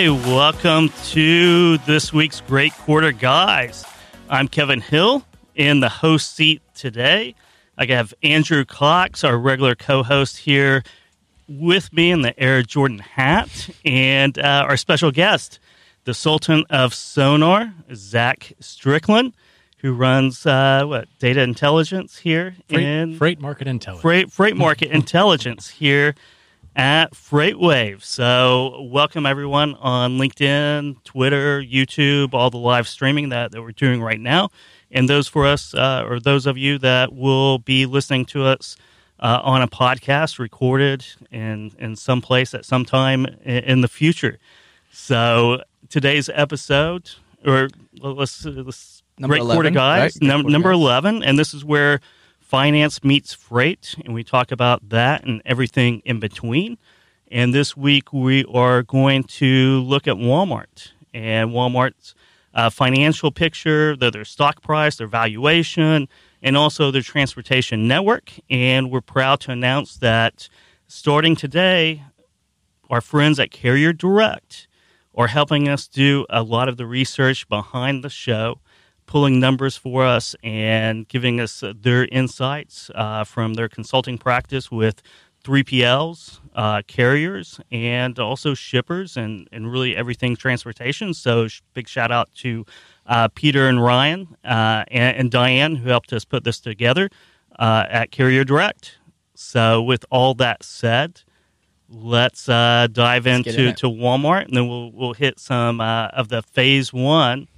Okay, welcome to this week's Great Quarter Guys. I'm Kevin Hill in the host seat today. I have Andrew Cox, our regular co host here with me in the Air Jordan hat, and uh, our special guest, the Sultan of Sonar, Zach Strickland, who runs uh, what data intelligence here Freight, in freight market intelligence. freight freight market intelligence here at FreightWave. So, welcome everyone on LinkedIn, Twitter, YouTube, all the live streaming that, that we're doing right now. And those for us, uh, or those of you that will be listening to us uh, on a podcast recorded in, in some place at some time in, in the future. So, today's episode, or let's, let's Number Great Quarter Guys, right? Num- Quarter number Guys. 11. And this is where finance meets freight, and we talk about that and everything in between. And this week we are going to look at Walmart and Walmart's uh, financial picture, their, their stock price, their valuation, and also their transportation network. And we're proud to announce that starting today, our friends at Carrier Direct are helping us do a lot of the research behind the show, pulling numbers for us and giving us uh, their insights uh, from their consulting practice with 3PLs, uh, carriers, and also shippers, and, and really everything transportation. So, sh- big shout out to uh, Peter and Ryan uh, and, and Diane who helped us put this together uh, at Carrier Direct. So, with all that said, let's uh, dive Let's into in to Walmart, and then we'll we'll hit some uh, of the phase one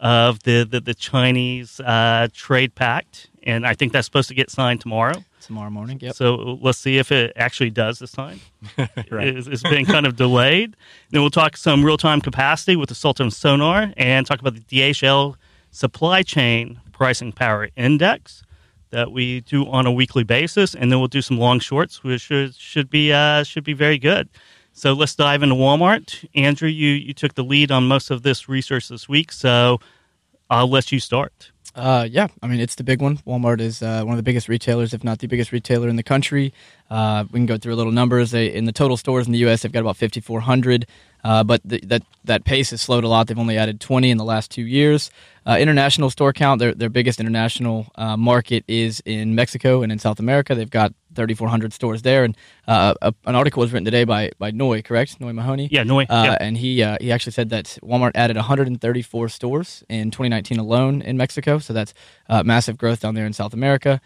of the the, the Chinese uh, trade pact, and I think that's supposed to get signed tomorrow. tomorrow morning. Yep. So let's see if it actually does this time. Right. It's, it's been kind of delayed. Then we'll talk some real time capacity with the Sultan Sonar and talk about the DHL supply chain pricing power index that we do on a weekly basis, and then we'll do some long shorts, which should should be uh, should be very good. So let's dive into Walmart. Andrew, you you took the lead on most of this research this week, so I'll let you start. Uh, yeah, I mean it's the big one. Walmart is uh, one of the biggest retailers, if not the biggest retailer in the country. Uh, we can go through a little numbers. They, in the total stores in the U.S., they've got about 5,400, uh, but th- that that pace has slowed a lot. They've only added 20 in the last two years. Uh, international store count, their their biggest international uh, market is in Mexico and in South America. They've got 3,400 stores there, and uh, a, an article was written today by by Noi, correct? Noi Mahoney. Yeah, Noi. Uh, yeah. And he uh, he actually said that Walmart added 134 stores in 2019 alone in Mexico. So that's uh, massive growth down there in South America.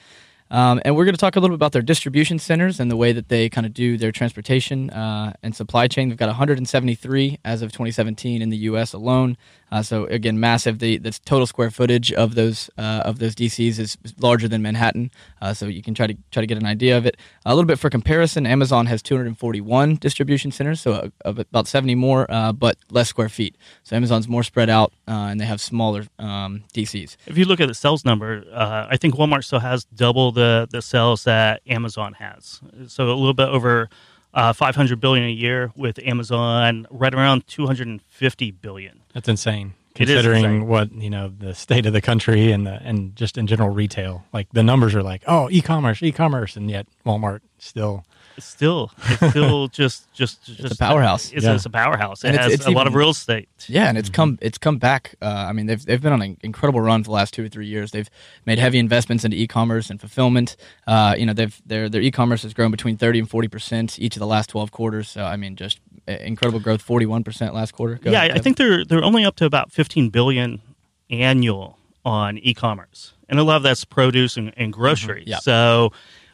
Um, and we're going to talk a little bit about their distribution centers and the way that they kind of do their transportation uh, and supply chain. They've got 173 as of 2017 in the U.S. alone. Uh, so again, massive. The, the total square footage of those uh, of those DCs is larger than Manhattan. Uh, so you can try to try to get an idea of it. A little bit for comparison, Amazon has 241 distribution centers, so about 70 more, uh, but less square feet. So Amazon's more spread out, uh, and they have smaller um, DCs. If you look at the sales number, I think Walmart still has double the, the sales that Amazon has. So a little bit over uh, 500 billion a year with Amazon, right around 250 billion. That's insane. Considering insane. what you know, the state of the country and the and just in general retail, like the numbers are like, oh, e-commerce, e-commerce, and yet Walmart still. It's still, it's still just, just, just a powerhouse. It's, Yeah. it's a powerhouse. It And it's- has it's a lot of real estate. Yeah, and it's come it's come back. Uh, I mean, they've they've been on an incredible run for the last two or three years. They've made heavy investments into e-commerce and fulfillment. Uh, you know, they've their their e-commerce has grown between thirty and forty percent each of the last twelve quarters. So I mean, just incredible growth. Forty one percent last quarter. Go yeah, ahead, I think they're they're only up to about 15 billion annual on e-commerce, and a lot of that's produce and, and grocery. Yeah. So,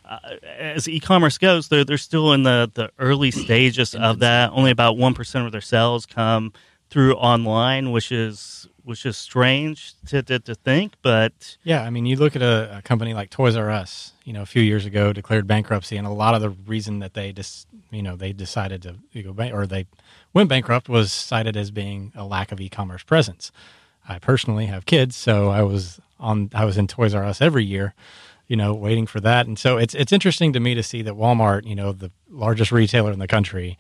uh, as e-commerce goes, they're they're still in the the early stages of that. Only about one percent of their sales come through online, which is which is strange to to, to think, but Yeah, I mean, you look at a, a company like Toys R Us. You know, a few years ago, declared bankruptcy, and a lot of the reason that they just, you know, they decided to go bank or they went bankrupt was cited as being a lack of e-commerce presence. I personally have kids, so I was on I was in Toys R Us every year, you know, waiting for that. And so it's it's interesting to me to see that Walmart, you know, the largest retailer in the country,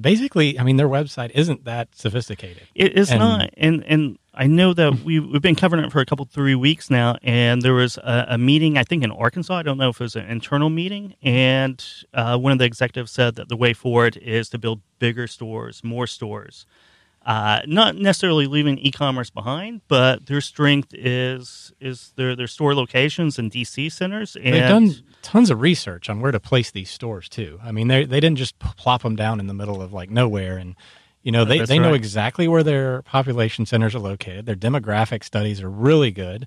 basically, I mean, their website isn't that sophisticated. It is And- not, and and I know that we we've been covering it for a couple three weeks now, and there was a, a meeting I think in Arkansas. I don't know if it was an internal meeting, and uh, one of the executives said that the way forward is to build bigger stores, more stores. Uh, not necessarily leaving e-commerce behind, but their strength is is their their store locations and DC centers. And They've done tons of research on where to place these stores too. I mean, they they didn't just plop them down in the middle of like nowhere, and you know they That's they know right. exactly where their population centers are located. Their demographic studies are really good.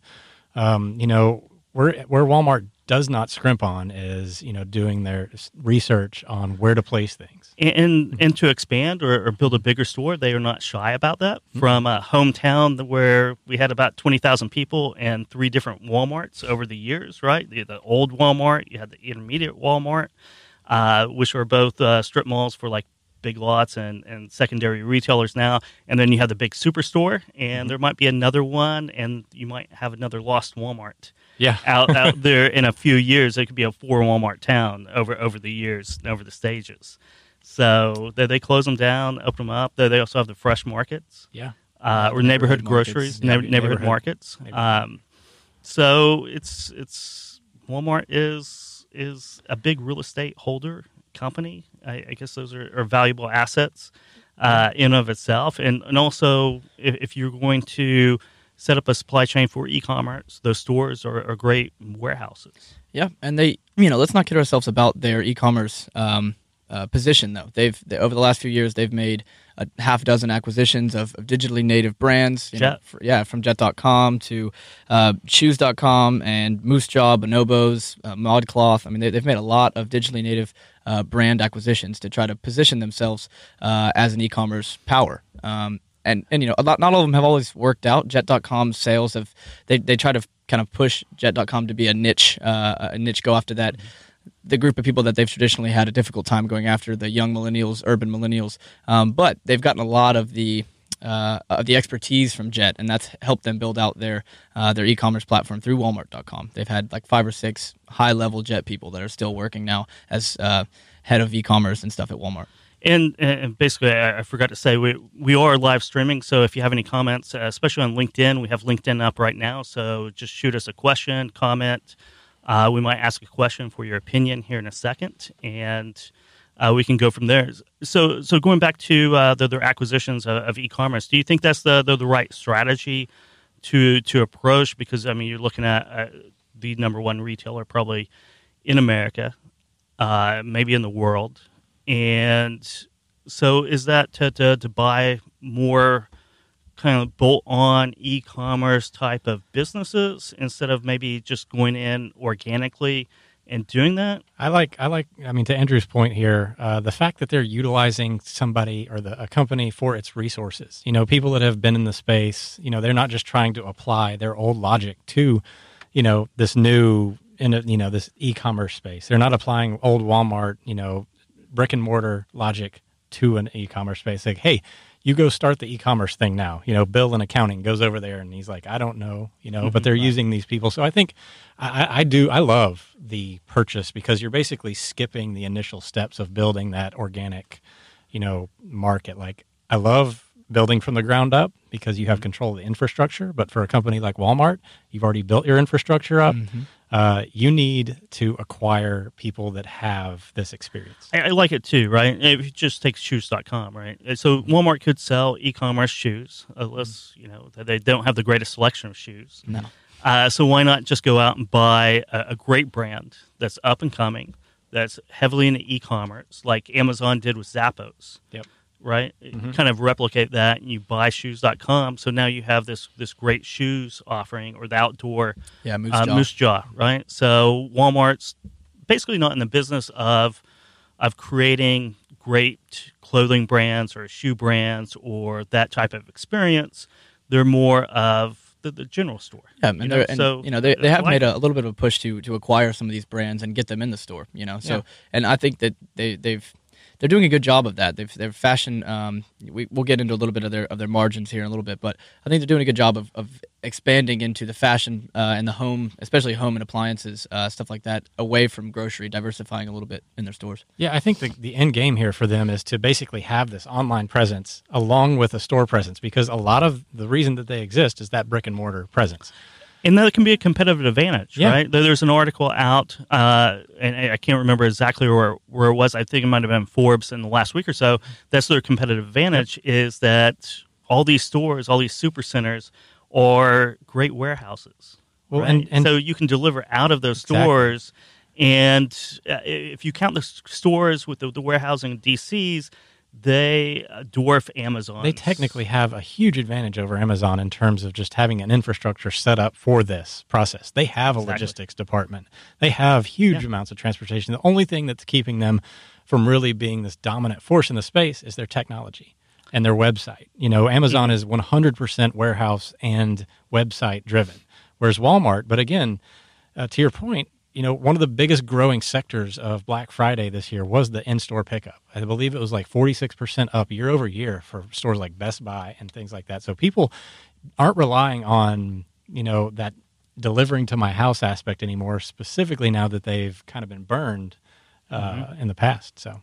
Um, you know where where Walmart does not scrimp on is you know doing their research on where to place things. and and to expand or, or build a bigger store, they are not shy about that. From a hometown where we had about twenty thousand people and three different WalMarts over the years, right? The, the old Walmart, you had the intermediate Walmart, uh, which are both uh, strip malls for like big lots and, and secondary retailers now. And then you have the big superstore, and there might be another one, and you might have another lost Walmart Yeah, out out there in a few years. It could be a four Walmart town over over the years, and over the stages. So they, they close them down, open them up. They, they also have the fresh markets yeah. uh, or Neighborhood neighborhood groceries, Yeah, neighborhood, neighborhood- markets. Um, so it's it's Walmart is is a big real estate holder company. I, I guess those are, are valuable assets uh, in of itself, and and also if, if you're going to set up a supply chain for e-commerce, those stores are, are great warehouses. Yeah, and they, you know, let's not kid ourselves about their e-commerce um, uh, position though. They've they, over the last few years they've made a half dozen acquisitions of, of digitally native brands. You know, Jet. fr- yeah, from Jet.com to uh, Shoes.com and Moosejaw, Bonobos, uh, ModCloth. I mean, they, they've made a lot of digitally native uh, brand acquisitions to try to position themselves uh, as an e-commerce power. Um, and and you know, lot, not all of them have always worked out. Jet.com sales have they they try to kind of push Jet.com to be a niche uh, a niche go after that. The group of people that they've traditionally had a difficult time going after the young millennials, urban millennials, um, but they've gotten a lot of the uh, of the expertise from Jet, and that's helped them build out their uh, their e-commerce platform through Walmart.com. They've had like five or six high level Jet people that are still working now as uh, head of e-commerce and stuff at Walmart. And, and basically, I, I forgot to say we we are live streaming. So if you have any comments, uh, especially on LinkedIn, we have LinkedIn up right now. So just shoot us a question, comment. Uh, we might ask a question for your opinion here in a second, and uh, we can go from there. So so going back to uh, the, their acquisitions of, of e-commerce, do you think that's the, the the right strategy to to approach? Because I mean, you're looking at uh, the number one retailer probably in America, uh, maybe in the world. And so is that to, to, to buy more kind of bolt on e commerce type of businesses instead of maybe just going in organically and doing that? I like I like I mean to Andrew's point here, uh, the fact that they're utilizing somebody or the a company for its resources. You know, people that have been in the space, you know, they're not just trying to apply their old logic to, you know, this new in you know this e-commerce space. They're not applying old Walmart, you know, brick and mortar logic to an e-commerce space. Like, hey, you go start the e-commerce thing now. You know, Bill in accounting goes over there and he's like, I don't know, you know, but mhm. they're using these people. So I think I, I- I do I love the purchase because you're basically skipping the initial steps of building that organic, you know, market. Like I love building from the ground up because you have mm-hmm. control of the infrastructure. But for a company like Walmart, you've already built your infrastructure up. Mm-hmm. Uh, you need to acquire people that have this experience. I, I like it too, right? If you just take shoes.com, right? Uh, So Walmart could sell e commerce shoes, unless, you know, they don't have the greatest selection of shoes. No. Uh, so why not just go out and buy a, a great brand that's up and coming, that's heavily into e-commerce, like Amazon did with Zappos, Yep. Right? You Kind of replicate that, and you buy shoes.com. So now you have this this great shoes offering, or the outdoor Yeah, Moose uh, Jaw. Moosejaw, right? So Walmart's basically not in the business of of creating great clothing brands or shoe brands or that type of experience. They're more of the, the general store. Yeah, you and, know? they're, and so you know they, they have made a, a little bit of a push to to acquire some of these brands and get them in the store. You know, so Yeah. and I think that they they've they're doing a good job of that. They've their fashion. Um, we we'll get into a little bit of their of their margins here in a little bit, but I think they're doing a good job of, of expanding into the fashion uh, and the home, especially home and appliances, uh, stuff like that, away from grocery, diversifying a little bit in their stores. Yeah, I think the, the end game here for them is to basically have this online presence along with a store presence because a lot of the reason that they exist is that brick and mortar presence. And that can be a competitive advantage, Yeah. right? There's an article out, uh, and I can't remember exactly where, where it was. I think it might have been Forbes in the last week or so. That's their competitive advantage is that all these stores, all these super centers are great warehouses. Well, right? and- and- so you can deliver out of those Exactly. stores. And uh, if you count the stores with the, the warehousing DCs, they uh, dwarf Amazon. They technically have a huge advantage over Amazon in terms of just having an infrastructure set up for this process. They have a Exactly. logistics department. They have huge Yeah. amounts of transportation. The only thing that's keeping them from really being this dominant force in the space is their technology and their website. You know, Amazon is 100% warehouse and website driven, whereas Walmart, but again, uh, to your point, you know, one of the biggest growing sectors of Black Friday this year was the in-store pickup. I believe it was like 46% up year over year for stores like Best Buy and things like that. So people aren't relying on, you know, that delivering to my house aspect anymore, specifically now that they've kind of been burned uh, in the past. So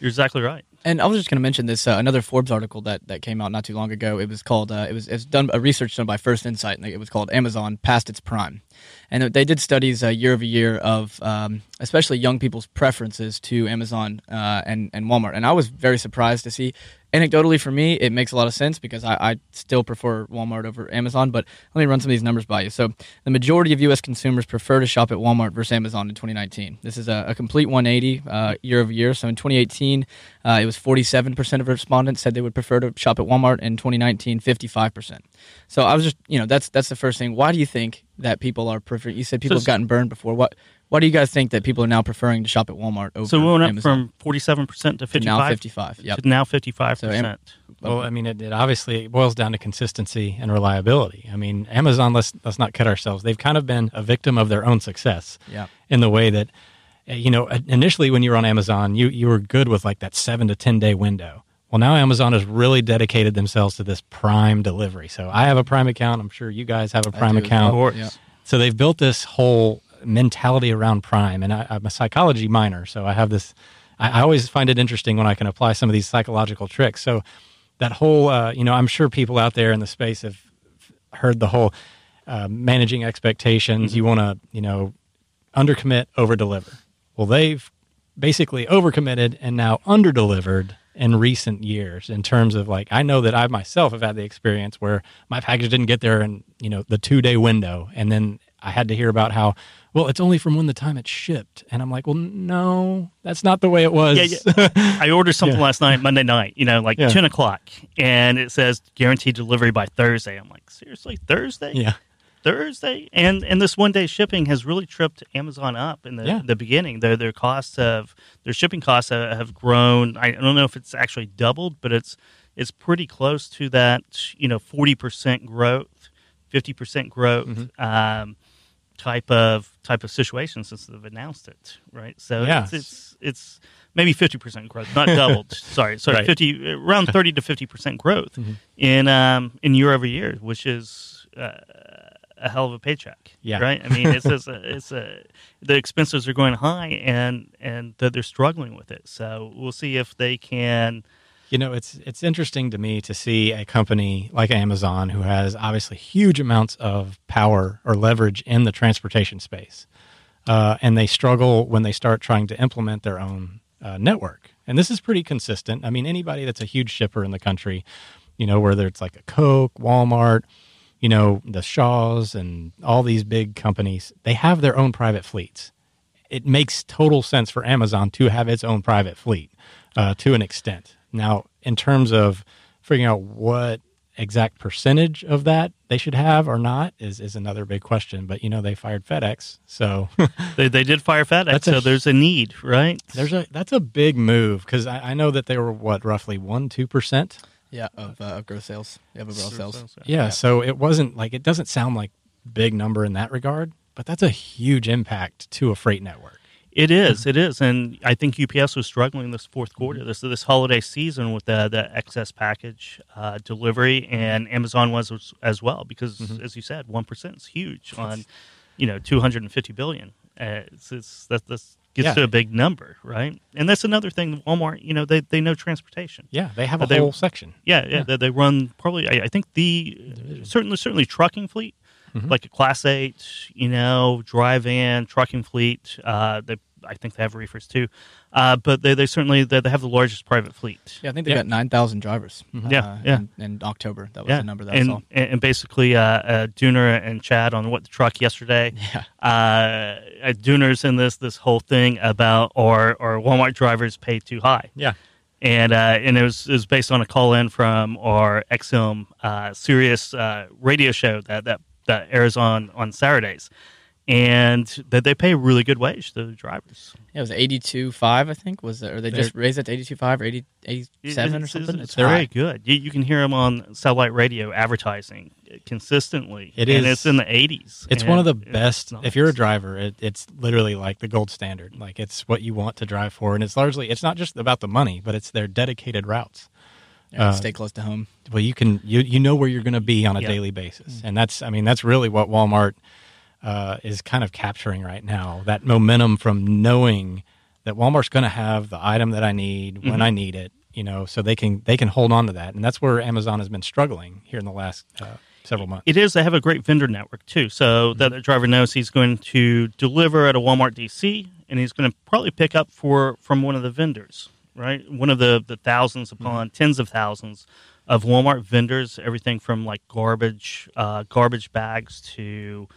You're exactly right. And I was just going to mention this uh, another Forbes article that, that came out not too long ago. It was called uh, it was it's done a research done by First Insight, and it was called Amazon past its prime. And they did studies uh, year over year of um, especially young people's preferences to Amazon uh, and and Walmart. And I was very surprised to see. Anecdotally, for me, it makes a lot of sense because I, I still prefer Walmart over Amazon. But let me run some of these numbers by you. So, the majority of U.S. consumers prefer to shop at Walmart versus Amazon in 2019. This is a, a complete 180 uh, year over year. So, in 2018, uh, it was 47% of respondents said they would prefer to shop at Walmart. In 2019, 55%. So, I was just, you know, that's that's the first thing. Why do you think that people are preferring? You said people So- have gotten burned before. What why do you guys think that people are now preferring to shop at Walmart over So we went up Amazon? from 47% to 55 To now 55. Yep. to now 55%. So Well, I mean, it, it obviously boils down to consistency and reliability. I mean, Amazon. Let's let's not cut ourselves. They've kind of been a victim of their own success. Yeah. In the way that, uh, you know, initially when you were on Amazon, you you were good with like that seven to ten day window. Well, now Amazon has really dedicated themselves to this Prime delivery. So I have a Prime account. I'm sure you guys have a Prime account. of course. Yeah. So they've built this whole mentality around Prime, and I, I'm a psychology minor, so I have this. I, I always find it interesting when I can apply some of these psychological tricks. So that whole, uh, you know, I'm sure people out there in the space have heard the whole uh, managing expectations. You want to, you know, undercommit, over deliver. Well, they've basically overcommitted and now underdelivered in recent years in terms of like I know that I myself have had the experience where my package didn't get there in you know the two day window, and then I had to hear about how well it's only from when the time it shipped, and I'm like, well, no, that's not the way it was. Yeah, yeah. I ordered something Yeah. last night, Monday night, you know, like. 10 o'clock, and it says guaranteed delivery by Thursday. I'm like, seriously, Thursday? yeah. Thursday? And and this one day shipping has really tripped Amazon up in the, Yeah. the beginning. Their their costs of their shipping costs have, have grown. I don't know if it's actually doubled, but it's it's pretty close to that, you know, 40% growth, 50% growth. Mm-hmm. Um, type of type of situation since they've announced it, right? So Yeah. it's, it's it's maybe fifty percent growth, not doubled. sorry, sorry, Right. fifty around thirty to fifty percent growth Mm-hmm. in um in year over year, which is uh, a hell of a paycheck. Yeah. right. I mean, it's just a, it's a the expenses are going high, and and that they're struggling with it. So we'll see if they can. You know, it's it's interesting to me to see a company like Amazon who has obviously huge amounts of power or leverage in the transportation space, uh, and they struggle when they start trying to implement their own uh, network. And this is pretty consistent. I mean, anybody that's a huge shipper in the country, you know, whether it's like a Coke, Walmart, you know, the Shaws, and all these big companies, they have their own private fleets it makes total sense for Amazon to have its own private fleet uh, to an extent. Now, in terms of figuring out what exact percentage of that they should have or not is, is another big question. But you know, they fired FedEx, so They, they did fire FedEx, a- so there's a need, right? there's a that's a big move because I, I know that they were what roughly one two percent. Yeah, of, uh, of gross sales. Yeah, of overall sales. Yeah, so it wasn't like it doesn't sound like big number in that regard, but that's a huge impact to a freight network. It is, it is, and I think UPS was struggling this fourth quarter, this this holiday season with the the excess package uh, delivery, and Amazon was as, as well because, as you said, one percent is huge on, you know, two hundred and fifty billion. Uh, it's, it's that this gets Yeah. to a big number, right? And that's another thing. Walmart, you know, they they know transportation. Yeah, they have a they- whole section. Yeah, yeah, They, they run probably. I, I think the certainly certainly trucking fleet, like a Class Eight, you know, drive in trucking fleet. Uh, they, I think they have reefers too, uh, but they, they certainly they, they have the largest private fleet. Yeah, I think they Yeah. got nine thousand drivers. Yeah, uh, yeah. In, in October, that was yeah, the number that I and, saw. and and basically, uh, uh, Dooner and Chad on what the truck yesterday. Yeah. Uh, uh, Dooner's in this this whole thing about or or Walmart drivers pay too high. Yeah. and uh, and it was it was based on a call in from our uh, Sirius uh, radio show that that that airs on on Saturdays, and that they pay a really good wage to the drivers. Yeah, it was eighty two five, I think. Was it, or they just raised it to eighty two five or 80, 87 or something? It's, It's very high. good. You, you can hear them on satellite radio advertising consistently. It and is- it's in the eighties. It's one of the best. it's If you're a driver, it, it's literally like the gold standard. Like it's what you want to drive for, and it's largely it's not just about the money, but it's their dedicated routes. Yeah, uh, stay close to home. Well, you can you you know where you're going to be on a Yeah. daily basis, and that's I mean that's really what Walmart uh, is kind of capturing right now. That momentum from knowing that Walmart's going to have the item that I need when I need it, you know, so they can they can hold on to that, and that's where Amazon has been struggling here in the last uh, several months. It is. They have a great vendor network too, so that the driver knows he's going to deliver at a Walmart DC, and he's going to probably pick up for from one of the vendors, right? One of the the thousands upon tens of thousands of Walmart vendors, everything from like garbage uh, garbage bags to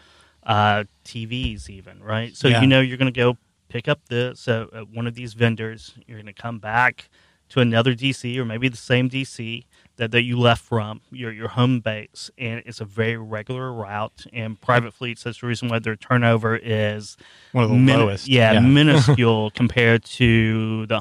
uh, TVs, even right. So Yeah. you know you're going to go pick up this at at one of these vendors. You're going to come back to another DC or maybe the same DC that, that you left from your your home base, and it's a very regular route. And private fleets, that's the reason why their turnover is One of the min- lowest, Yeah, yeah. minuscule compared to the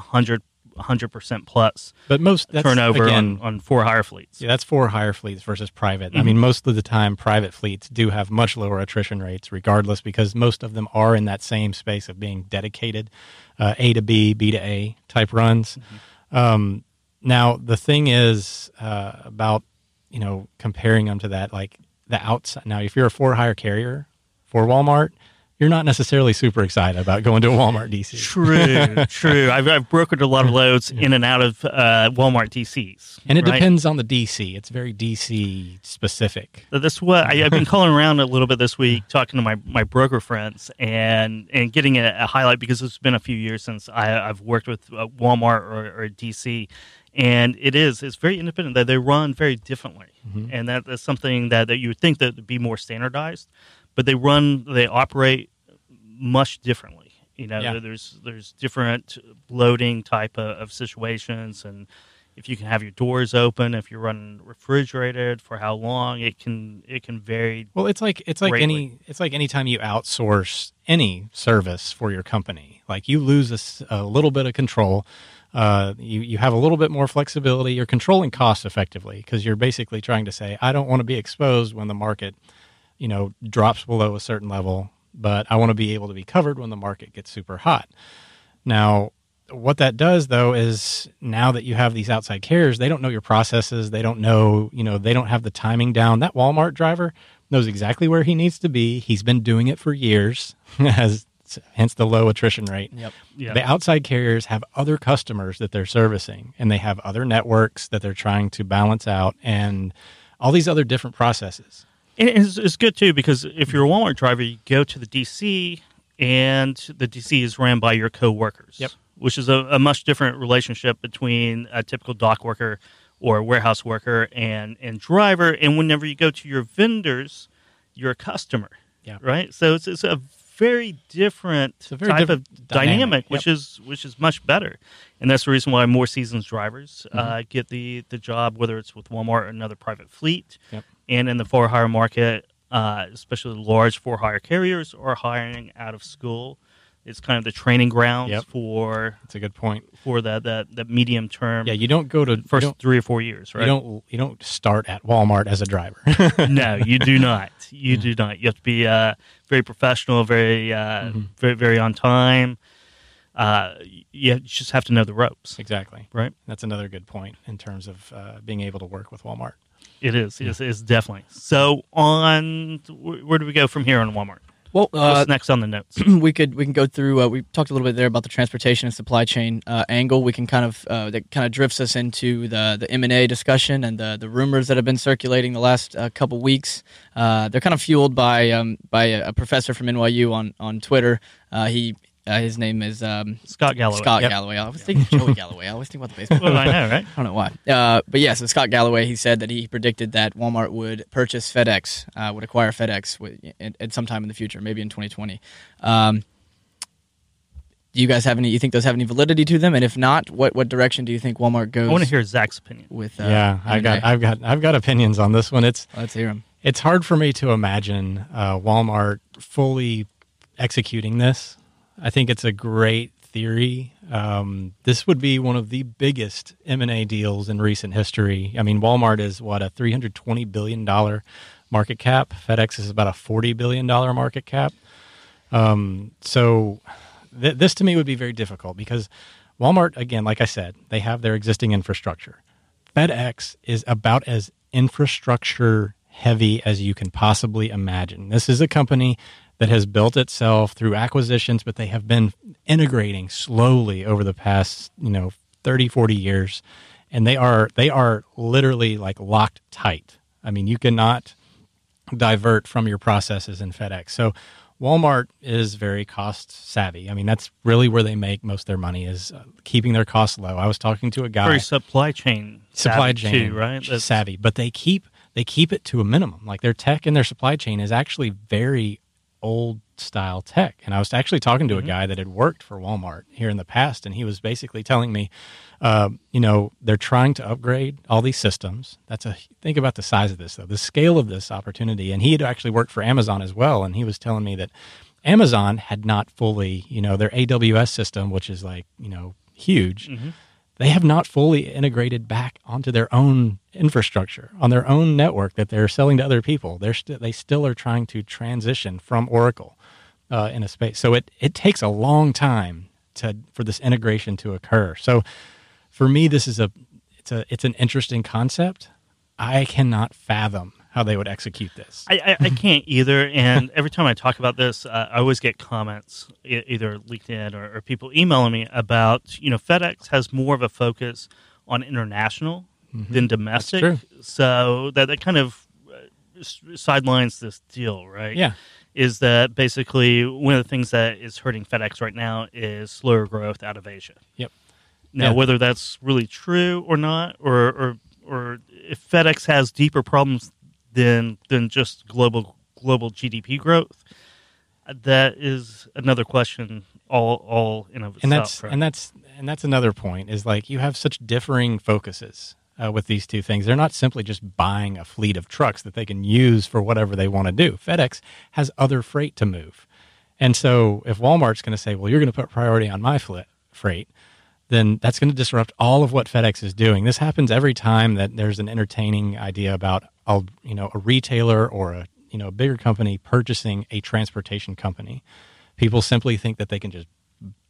100 percent plus But most that's, turnover again, on, on for hire fleets. Yeah, that's for hire fleets versus private. I Mhm. mean, most of the time, private fleets do have much lower attrition rates, regardless, because most of them are in that same space of being dedicated uh, A to B, B to A type runs. Um, now, the thing is uh, about you know comparing them to that, like the outside. Now, if you're a for hire carrier for Walmart, you're not necessarily super excited about going to a Walmart DC. True, true. I've, I've brokered a lot of loads in and out of uh, Walmart DCs, And it right? depends on the DC. It's very DC specific. So That's what I, I've been calling around a little bit this week, talking to my, my broker friends and and getting a, a highlight because it's been a few years since I, I've worked with uh, Walmart or, or DC, and it is it's very independent. That they run very differently, and that, that's something that, that you would think that would be more standardized, but they run they operate much differently. You know, Yeah. there's there's different loading type of, of situations and if you can have your doors open, if you're running refrigerated, for how long it can it can vary. Well, it's like it's like greatly. any it's like anytime you outsource any service for your company, like you lose a little bit of control. Uh, you you have a little bit more flexibility. You're controlling costs effectively because you're basically trying to say, I don't want to be exposed when the market, you know, drops below a certain level, but I want to be able to be covered when the market gets super hot. Now, what that does though is now that you have these outside carriers, they don't know your processes. They don't know, you know, they don't have the timing down. That Walmart driver knows exactly where he needs to be. He's been doing it for years, as hence the low attrition rate. Yep. Yeah. The outside carriers have other customers that they're servicing, and they have other networks that they're trying to balance out, and all these other different processes. It's, it's good too because if you're a Walmart driver, you go to the DC, and the DC is ran by your coworkers. Yep. Which is a, a much different relationship between a typical dock worker or warehouse worker and and driver. And whenever you go to your vendors, you're a customer. Yeah. Right. So it's it's a very different a very type different of dynamic, dynamic, which is which is much better. And that's the reason why more seasoned drivers Mm-hmm. uh, get the the job, whether it's with Walmart or another private fleet Yep. And in the for hire market, uh, especially large for hire carriers are hiring out of school. It's kind of the training grounds Yep. for That's a good point. for that that that medium term. Yeah, you don't go to first three or four years, right? You don't you don't start at Walmart as a driver. no, you do not. You do not. You have to be uh, very professional, very, uh, Mm-hmm. very, very on time. Uh, you just have to know the ropes, Exactly. right? That's another good point in terms of uh, being able to work with Walmart. It is. It's, it's definitely. So on, where do we go from here on Walmart? Well, uh, What's next on the notes? we could we can go through. Uh, we talked a little bit there about the transportation and supply chain uh, angle. We can kind of uh, that kind of drifts us into the the M and A discussion and the the rumors that have been circulating the last uh, couple weeks. Uh, they're kind of fueled by um, by a, a professor from NYU on on Twitter. Uh, he uh, his name is um, Scott Galloway. Scott Yep. Galloway. I was thinking Joey Galloway. I always think about the baseball. Well, I know, right? I don't know why. Uh, but yeah, so Scott Galloway, he said that he predicted that Walmart would purchase FedEx, uh, would acquire FedEx with, at, at some time in the future, maybe in 2020. Um, do you guys have any? You think those have any validity to them? And if not, what what direction do you think Walmart goes? I want to hear Zach's opinion. with. Uh, yeah, I got, I've got, I've got opinions on this one. It's, Let's hear them. it's hard for me to imagine uh, Walmart fully executing this. I think it's a great theory. Um, this would be one of the biggest M and A deals in recent history. I mean, Walmart is what a three hundred twenty billion dollar market cap. FedEx is about a forty billion dollar market cap. Um, so th- this to me would be very difficult because Walmart, again, like I said, they have their existing infrastructure. FedEx is about as infrastructure heavy as you can possibly imagine. This is a company that has built itself through acquisitions, but they have been integrating slowly over the past, you know, 30, 40 years. And they are they are literally like locked tight. I mean, you cannot divert from your processes in FedEx. So Walmart is very cost savvy. I mean, that's really where they make most of their money is uh, keeping their costs low. I was talking to a guy Very supply chain. supply chain too, right? That's- savvy, but they keep they keep it to a minimum. Like their tech and their supply chain is actually very old style tech. And I was actually talking to Mm-hmm. a guy that had worked for Walmart here in the past, and he was basically telling me, uh, you know, they're trying to upgrade all these systems. That's a think about the size of this though, the scale of this opportunity. And he had actually worked for Amazon as well, and he was telling me that Amazon had not fully, you know, their AWS system, which is like, you know, huge they have not fully integrated back onto their own infrastructure on their own network that they're selling to other people. They're st- they still are trying to transition from Oracle uh, in a space. So it it takes a long time to for this integration to occur. So for me, this is a it's a it's an interesting concept. I cannot fathom how they would execute this. I, I, I can't either. And every time I talk about this, uh, I always get comments, e- either LinkedIn or, or people emailing me about, you know, FedEx has more of a focus on international than domestic. So that, that kind of uh, sidelines this deal, right? Yeah. Is that basically one of the things that is hurting FedEx right now is slower growth out of Asia. Yep. Now, Yeah. whether that's really true or not, or, or or if FedEx has deeper problems than than just global global GDP growth, that is another question. All all in of itself. and that's right? and that's and that's another point is like you have such differing focuses uh, with these two things. They're not simply just buying a fleet of trucks that they can use for whatever they want to do. FedEx has other freight to move, and so if Walmart's going to say, "Well, you're going to put priority on my fl- freight," then that's going to disrupt all of what FedEx is doing. This happens every time that there's an entertaining idea about a you know a retailer or a you know a bigger company purchasing a transportation company. People simply think that they can just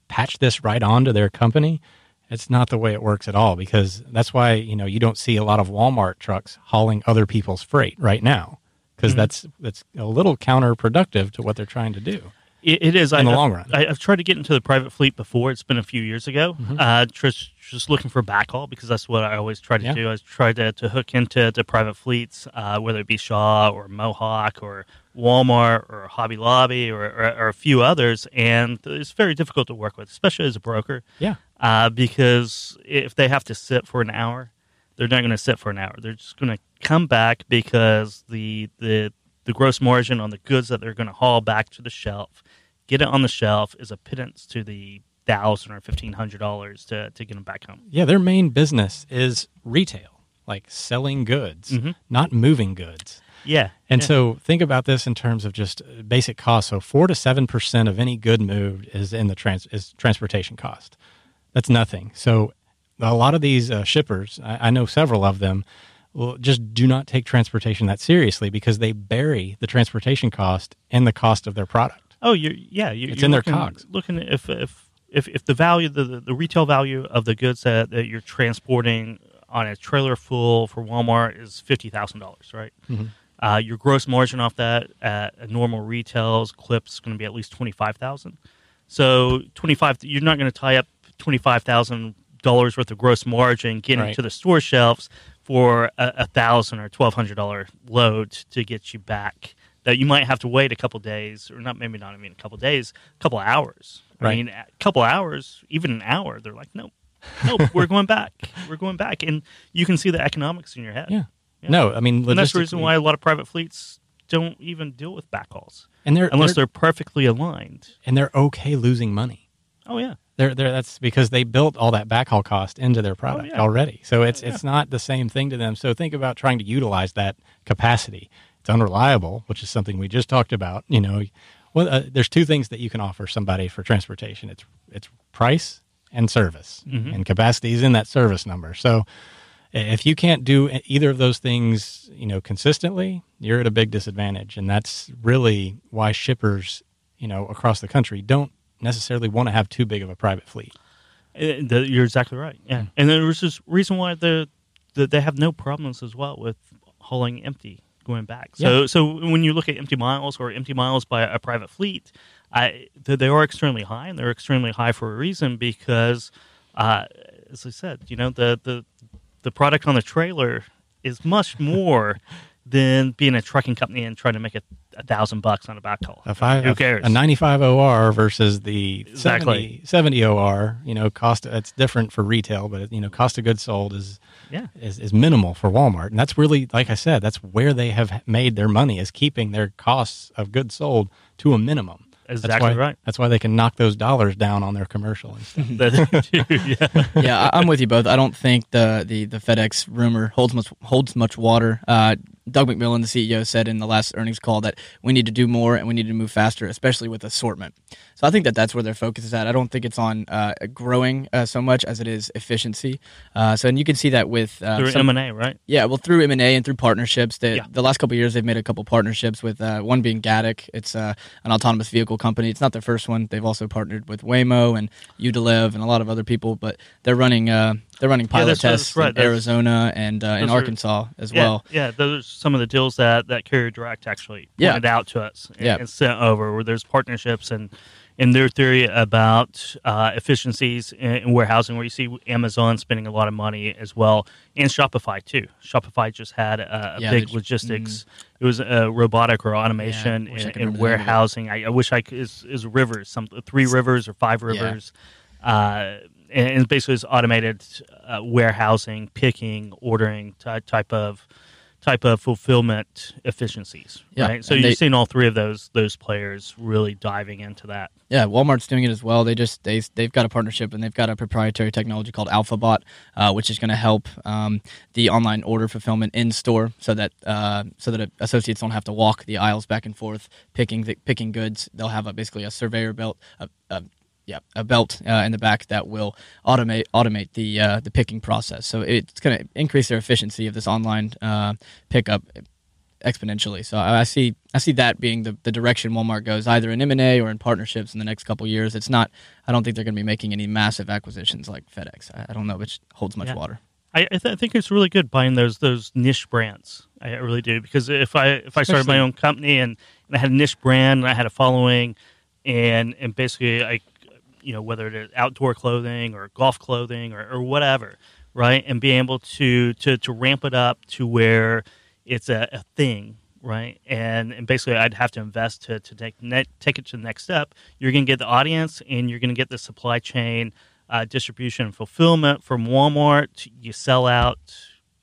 patch this right onto their company. It's not the way it works at all because that's why you know you don't see a lot of Walmart trucks hauling other people's freight right now because mm-hmm. that's that's a little counterproductive to what they're trying to do. It, it is in I, the long run. I, I've tried to get into the private fleet before. It's been a few years ago. Uh, just just looking for backhaul because that's what I always try to Yeah. do. I try to, to hook into to private fleets, uh, whether it be Shaw or Mohawk or Walmart or Hobby Lobby or, or, or a few others, and it's very difficult to work with, especially as a broker. Yeah. uh, because if they have to sit for an hour, they're not going to sit for an hour. They're just going to come back because the the the gross margin on the goods that they're going to haul back to the shelf, get it on the shelf, is a pittance to the thousand or fifteen hundred dollars to to get them back home. Yeah, their main business is retail, like selling goods, Mhm. not moving goods. Yeah, And yeah. so think about this in terms of just uh, basic costs. So four to seven percent of any good moved is in the trans is transportation cost. That's nothing. So a lot of these uh, shippers, I, I know several of them, will just do not take transportation that seriously because they bury the transportation cost in the cost of their product. Oh, you're yeah. You're, It's you're in their looking, cogs. Looking if if if if the value the the retail value of the goods that, that you're transporting on a trailer full for Walmart is fifty thousand dollars, right? Mhm. Uh, your gross margin off that at a normal retail's clip is going to be at least twenty five thousand. So twenty five, you're not going to tie up twenty five thousand dollars worth of gross margin getting Right. to the store shelves for a, a thousand or twelve hundred dollar load to get you back. That you might have to wait a couple days, or not, maybe not. I mean, a couple days, a couple hours. I Right. mean, a couple hours, even an hour. They're like, nope, nope, we're going back. We're going back, and you can see the economics in your head. Yeah. Yeah. No, I mean, And that's the reason why a lot of private fleets don't even deal with backhauls and they're unless they're, they're perfectly aligned. and they're okay losing money. Oh yeah, They're, they're, that's because they built all that backhaul cost into their product Oh, yeah. already. So it's oh, Yeah. it's not the same thing to them. So think about trying to utilize that capacity. It's unreliable, which is something we just talked about. You know, well, uh, there's two things that you can offer somebody for transportation. It's it's price and service, Mhm. and capacity is in that service number. So if you can't do either of those things, you know, consistently, you're at a big disadvantage, and that's really why shippers, you know, across the country don't necessarily want to have too big of a private fleet. Uh, you're exactly right. Yeah, Mm. and there's this reason why the, the they have no problems as well with hauling empty going back. So so when you look at empty miles or empty miles by a private fleet, I they, they are extremely high, and they're extremely high for a reason because, uh, as I said, you know the the the product on the trailer is much more than being a trucking company and trying to make a, a thousand bucks on a backhaul. A five, Who cares? A 95 OR versus the Exactly. 70, 70 OR, you know, cost, it's different for retail, but, you know, cost of goods sold is, yeah. is, is minimal for Walmart. And that's really, like I said, that's where they have made their money is keeping their costs of goods sold to a minimum. That's Exactly why, right. That's why they can knock those dollars down on their commercial and stuff. yeah. yeah, I- I'm with you both. I don't think the, the, the FedEx rumor holds much holds much water. Uh, Doug McMillon, the CEO, said in the last earnings call that we need to do more and we need to move faster, especially with assortment. So I think that that's where their focus is at. I don't think it's on uh, growing uh, so much as it is efficiency. Uh, so and you can see that with uh, Through M and A, right? yeah, well, through M and A and through partnerships. The, Yeah. the last couple of years, they've made a couple partnerships with uh, one being Gatik. It's uh, an autonomous vehicle company. It's not their first one. They've also partnered with Waymo and Udelv and a lot of other people. But they're running uh, they're running pilot that's tests right. in Arizona and uh, in those are- Arkansas as yeah, well. Yeah, those are some of the deals that that Carrier Direct actually Yeah. pointed out to us and, Yeah. and sent over, where there's partnerships and in their theory about uh, efficiencies in, in warehousing, where you see Amazon spending a lot of money as well, and Shopify too. Shopify just had a, a Yeah, big logistics. It was a robotic or automation Yeah, in, in remember the name of it. warehousing. I, I wish I could. Is, is rivers some three rivers or five Yeah. rivers? Uh, and basically it's automated uh, warehousing, picking, ordering ty- type of type of fulfillment efficiencies. Yeah, Right. So and you've they- seeing all three of those those players really diving into that. Yeah, Walmart's doing it as well. They just they they've got a partnership and they've got a proprietary technology called AlphaBot, uh, which is going to help um, the online order fulfillment in store, so that uh, so that associates don't have to walk the aisles back and forth picking the, picking goods. They'll have a, basically a surveyor belt, a, a, yeah, a belt uh, in the back that will automate automate the uh, the picking process. So it's going to increase their efficiency of this online uh, pickup exponentially. So I I see I see that being the, the direction Walmart goes, either in M and A or in partnerships in the next couple years. It's not. I don't think they're going to be making any massive acquisitions like FedEx. I, I don't know which holds much Yeah. water. I, I, th- I think it's really good buying those those niche brands. I really do because if I if I started my own company and, and I had a niche brand and I had a following, and and basically I, you know whether it is outdoor clothing or golf clothing or, or whatever, right, and being able to to to ramp it up to where it's a, a thing. Right, and and basically, I'd have to invest to to take net, take it to the next step. You're going to get the audience, and you're going to get the supply chain uh, distribution and fulfillment from Walmart. You sell out,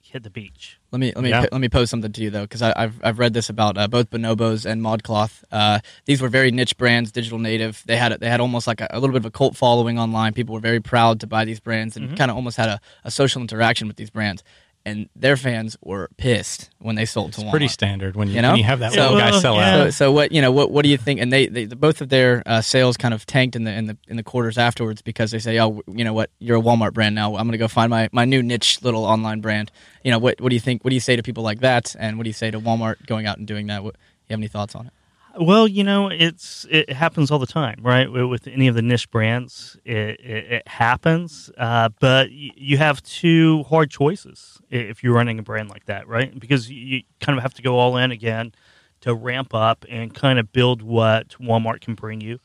hit the beach. Let me let me Yeah. let me pose something to you though, because I've I've read this about uh, both Bonobos and ModCloth. Uh, these were very niche brands, digital native. They had they had almost like a, a little bit of a cult following online. People were very proud to buy these brands and Mhm. kind of almost had a, a social interaction with these brands. And their fans were pissed when they sold to Walmart. pretty standard when you, You know? when you have that Yeah, little guy sell yeah. out. So, so what you know? What what do you think? And they, they both of their uh, sales kind of tanked in the in the in the quarters afterwards because they say, oh, you know what? You're a Walmart brand now. I'm going to go find my, my new niche little online brand. You know what? What do you think? What do you say to people like that? And what do you say to Walmart going out and doing that? What, you have any thoughts on it? Well, you know, it's it happens all the time, right? With any of the niche brands, it, it, it happens. Uh, but you have two hard choices if you're running a brand like that, right? Because you- you kind of have to go all in again to ramp up and kind of build what Walmart can bring you.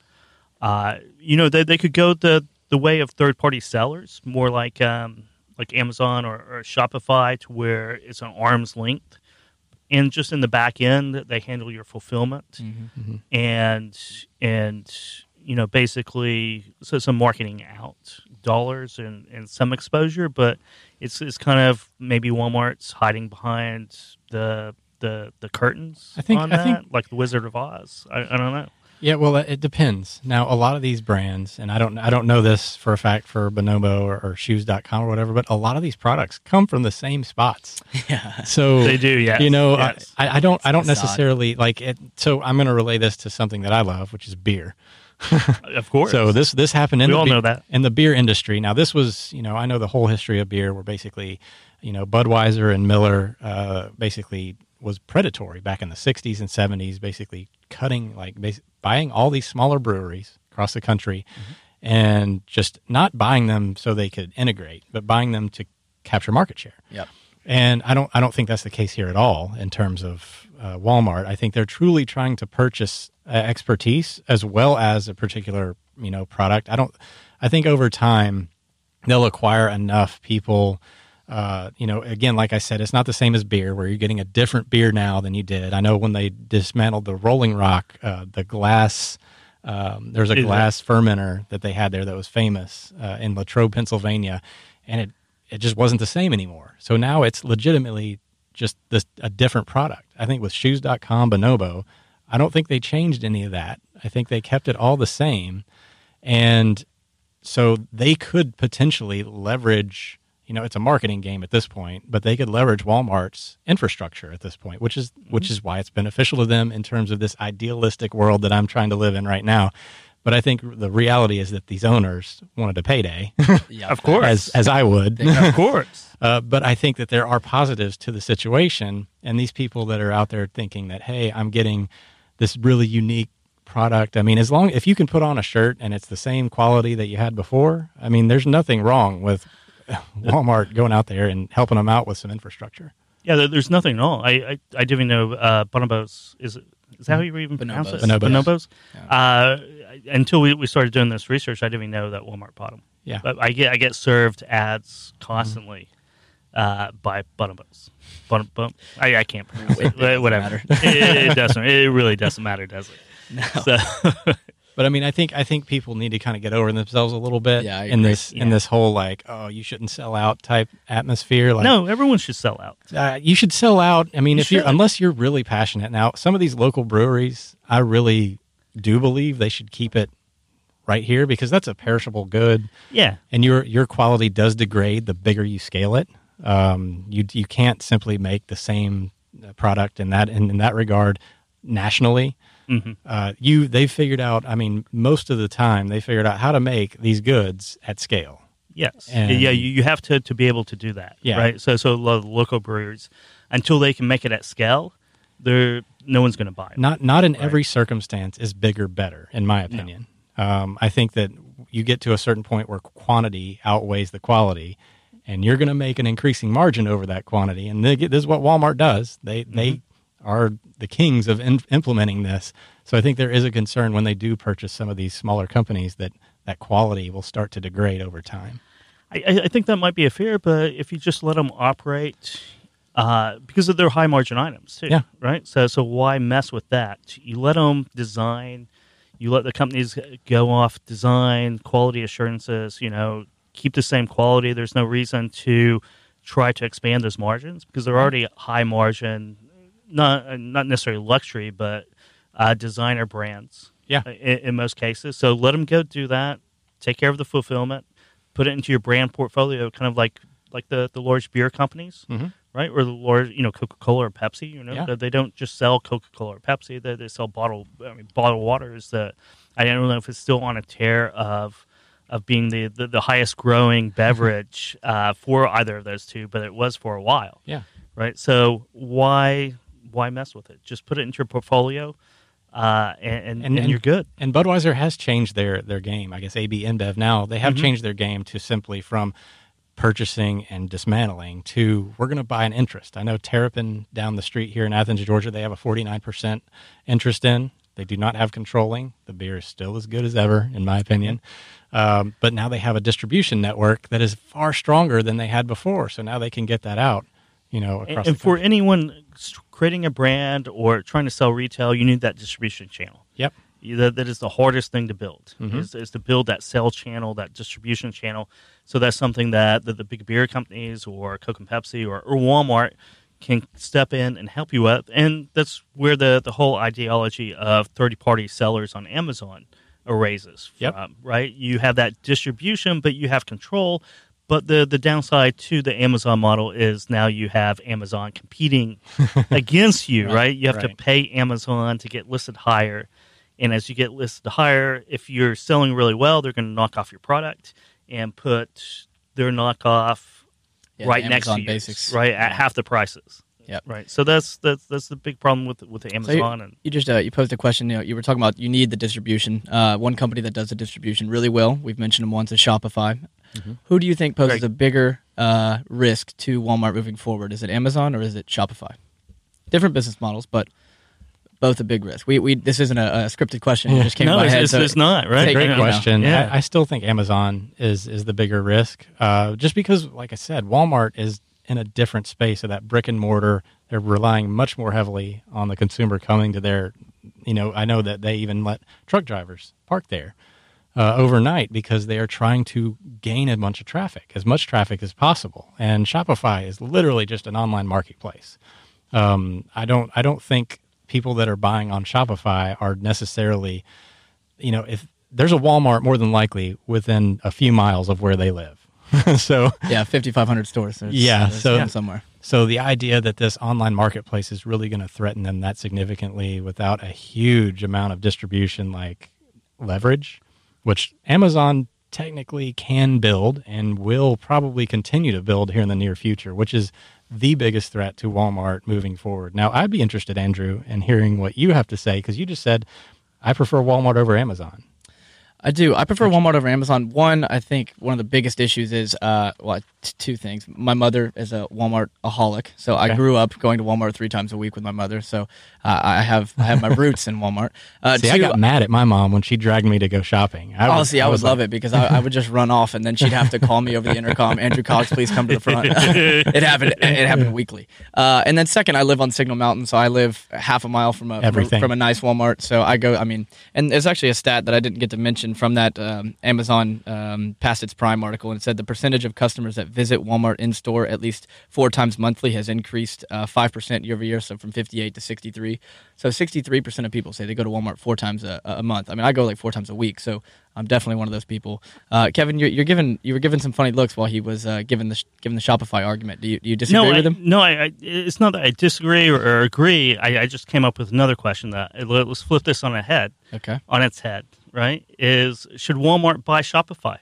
Uh, you know, they, they could go the the way of third party sellers, more like um, like Amazon or, or Shopify, to where it's an arm's length, and just in the back end, they handle your fulfillment mm-hmm. Mm-hmm. and and you know basically so some marketing out dollars and, and some exposure, but it's it's kind of maybe Walmart's hiding behind the the the curtains. I think- on I that, think- like the Wizard of Oz. I, I don't know. Yeah, well, it it depends. Now, a lot of these brands, and I don't, I don't know this for a fact for Bonobo or, or Shoes.com or whatever, but a lot of these products come from the same spots. Yeah. So They do, Yeah, You know, yes. I, I don't, I don't facade. necessarily like it. So I'm going to relay this to something that I love, which is beer. Of course. So this this happened in We the all beer, know that. in the beer industry. Now this was you know I know the whole history of beer where basically you know Budweiser and Miller uh, basically was predatory back in the 60s and 70s, basically cutting like basi- buying all these smaller breweries across the country Mm-hmm. and just not buying them so they could integrate, but buying them to capture market share. Yep. And I don't I don't think that's the case here at all in terms of uh, Walmart. I think they're truly trying to purchase uh, expertise as well as a particular you know product. I don't. I think over time they'll acquire enough people. Uh, you know, again, like I said, it's not the same as beer, where you're getting a different beer now than you did. I know when they dismantled the Rolling Rock, uh, the glass. Um, there's a glass fermenter that they had there that was famous uh, in Latrobe, Pennsylvania, and it it just wasn't the same anymore. So now it's legitimately just this a different product. I think with shoes.com Bonobo, I don't think they changed any of that. I think they kept it all the same. And so they could potentially leverage, you know, it's a marketing game at this point, but they could leverage Walmart's infrastructure at this point, which is which is why it's beneficial to them in terms of this idealistic world that I'm trying to live in right now. But I think the reality is that these owners wanted a payday, Yeah. Of course. as as I would. of course. Uh, but I think that there are positives to the situation, and these people that are out there thinking that, hey, I'm getting this really unique product. I mean, as long if you can put on a shirt and it's the same quality that you had before, I mean, there's nothing wrong with Walmart going out there and helping them out with some infrastructure. Yeah, there's nothing wrong. I I, I didn't even know uh, bonobos is it, is that how you even pronounce it? Bonobos. Bonobos. Uh, until we, we started doing this research, I didn't even know that Walmart bought them. Yeah. but I get I get served ads constantly uh, by bonobos. Bon, bon, I, I can't pronounce it. It doesn't Whatever. it, it doesn't. It really doesn't matter, does it? No. So, But I mean, I think I think people need to kind of get over themselves a little bit Yeah, in agree. this in this whole like, oh, you shouldn't sell out type atmosphere. Like, no, everyone should sell out. uh, you should sell out. I mean, You if you're unless you're really passionate. Now, some of these local breweries, I really do believe they should keep it right here because that's a perishable good, Yeah, and your your quality does degrade the bigger you scale it. Um, you you can't simply make the same uh, product in that in, in that regard nationally. Mhm. Uh, you they've figured out. I mean, most of the time they figured out how to make these goods at scale. Yes. And- yeah, you, you have to, to be able to do that. Yeah. Right. So so a lot of local breweries, until they can make it at scale, they're no one's going to buy it. Not not in Right. every circumstance is bigger better, in my opinion. Um, I think that you get to a certain point where quantity outweighs the quality, and you're going to make an increasing margin over that quantity. And they this is what Walmart does. They they are the kings of in, implementing this. So I think there is a concern when they do purchase some of these smaller companies that that quality will start to degrade over time. I, I- think that might be a fear, but if you just let them operate, uh, because of their high margin items too, Yeah. right? So so why mess with that? You let them design, you let the companies go off design, quality assurances. You know, keep the same quality. There's no reason to try to expand those margins because they're already high margin, not not necessarily luxury, but uh, designer brands. Yeah. in, in most cases. So let them go do that. Take care of the fulfillment. Put it into your brand portfolio, kind of like like the the large beer companies, Mhm. right? Or the large, you know, Coca Cola or Pepsi. You know, Yeah. they, they don't just sell Coca Cola or Pepsi. They, they sell bottled, I mean, bottled water is the. I don't know if it's still on a tear of of being the the, the highest growing beverage uh, for either of those two, but it was for a while Yeah. right? So why why mess with it? Just put it into your portfolio. uh, and, and, And- and and- you're good. And Budweiser has changed their their game. I guess AB InBev now they have changed their game to simply from purchasing and dismantling to we're going to buy an interest. I know Terrapin down the street here in Athens, Georgia, they have a 49% interest in. They do not have controlling. The beer is still as good as ever, in my opinion. Um, but now they have a distribution network that is far stronger than they had before. So now they can get that out, you know, And, across and the for anyone creating a brand or trying to sell retail, you need that distribution channel. Yep. That, that is the hardest thing to build Mm-hmm. is, is to build that sales channel, that distribution channel. So that's something that the, the big beer companies or Coke and Pepsi or, or Walmart can step in and help you with. And that's where the, the whole ideology of third party sellers on Amazon arises Yep. from, right? You have that distribution, but you have control. But the, the downside to the Amazon model is now you have Amazon competing against you, Right, right? You have to pay Amazon to get listed higher. And as you get listed higher, if you're selling really well, they're going to knock off your product and put their knockoff Yeah, right the next to you, basics. right at half the prices. Yep. Right. So that's that's that's the big problem with with the So you, Amazon and you just uh, you posed a question. You know, you were talking about you need the distribution. Uh, one company that does the distribution really well. We've mentioned them once is Shopify. Mm-hmm. Who do you think poses Right. a bigger uh, risk to Walmart moving forward? Is it Amazon or is it Shopify? Different business models, but both a big risk. We we this isn't a, a scripted question. It just came no, to my it's, head. it's, so it's not right. Take- Great question. yeah. I, I still think Amazon is is the bigger risk, uh, just because, like I said, Walmart is in a different space of that brick and mortar. They're relying much more heavily on the consumer coming to their. You know, I know that they even let truck drivers park there uh, overnight because they are trying to gain a bunch of traffic, as much traffic as possible. And Shopify is literally just an online marketplace. Um, I don't I don't think people that are buying on Shopify are necessarily, you know, if there's a Walmart more than likely within a few miles of where they live. so yeah, fifty five hundred stores. There's, Yeah, there's so- somewhere. so the idea that this online marketplace is really going to threaten them that significantly without a huge amount of distribution like leverage, which Amazon technically can build and will probably continue to build here in the near future, which is the biggest threat to Walmart moving forward. Now, I'd be interested, Andrew, in hearing what you have to say because you just said I prefer Walmart over Amazon. I do. I prefer Walmart over Amazon. One, I think one of the biggest issues is uh, well, t- two things. My mother is a Walmart aholic, so I grew up going to Walmart three times a week with my mother. So uh, I have I have my roots in Walmart. Uh, See, two, I got mad at my mom when she dragged me to go shopping. I Oh, see, I, would was love like, it because I, I would just run off, and then she'd have to call me over the intercom. Andrew Cox, please come to the front. it happened. It happened weekly. Uh, and then second, I live on Signal Mountain, so I live half a mile from a from a, Everything. from a nice Walmart. So I go. I mean, and there's actually a stat that I didn't get to mention from that um, Amazon um, past its prime article, and said the percentage of customers that visit Walmart in store at least four times monthly has increased uh, five percent year over year, so from 58 to 63. So 63 percent of people say they go to Walmart four times a, a month. I mean, I go like four times a week, so I'm definitely one of those people. Uh, Kevin, you're, you're giving you were giving some funny looks while he was uh, giving the giving the Shopify argument. Do you do you disagree no, I, with him? no, I, I, it's not that I disagree or, or agree. I, I just came up with another question that let- let's flip this on a head, Okay. on its head. Right? Is should Walmart buy Shopify?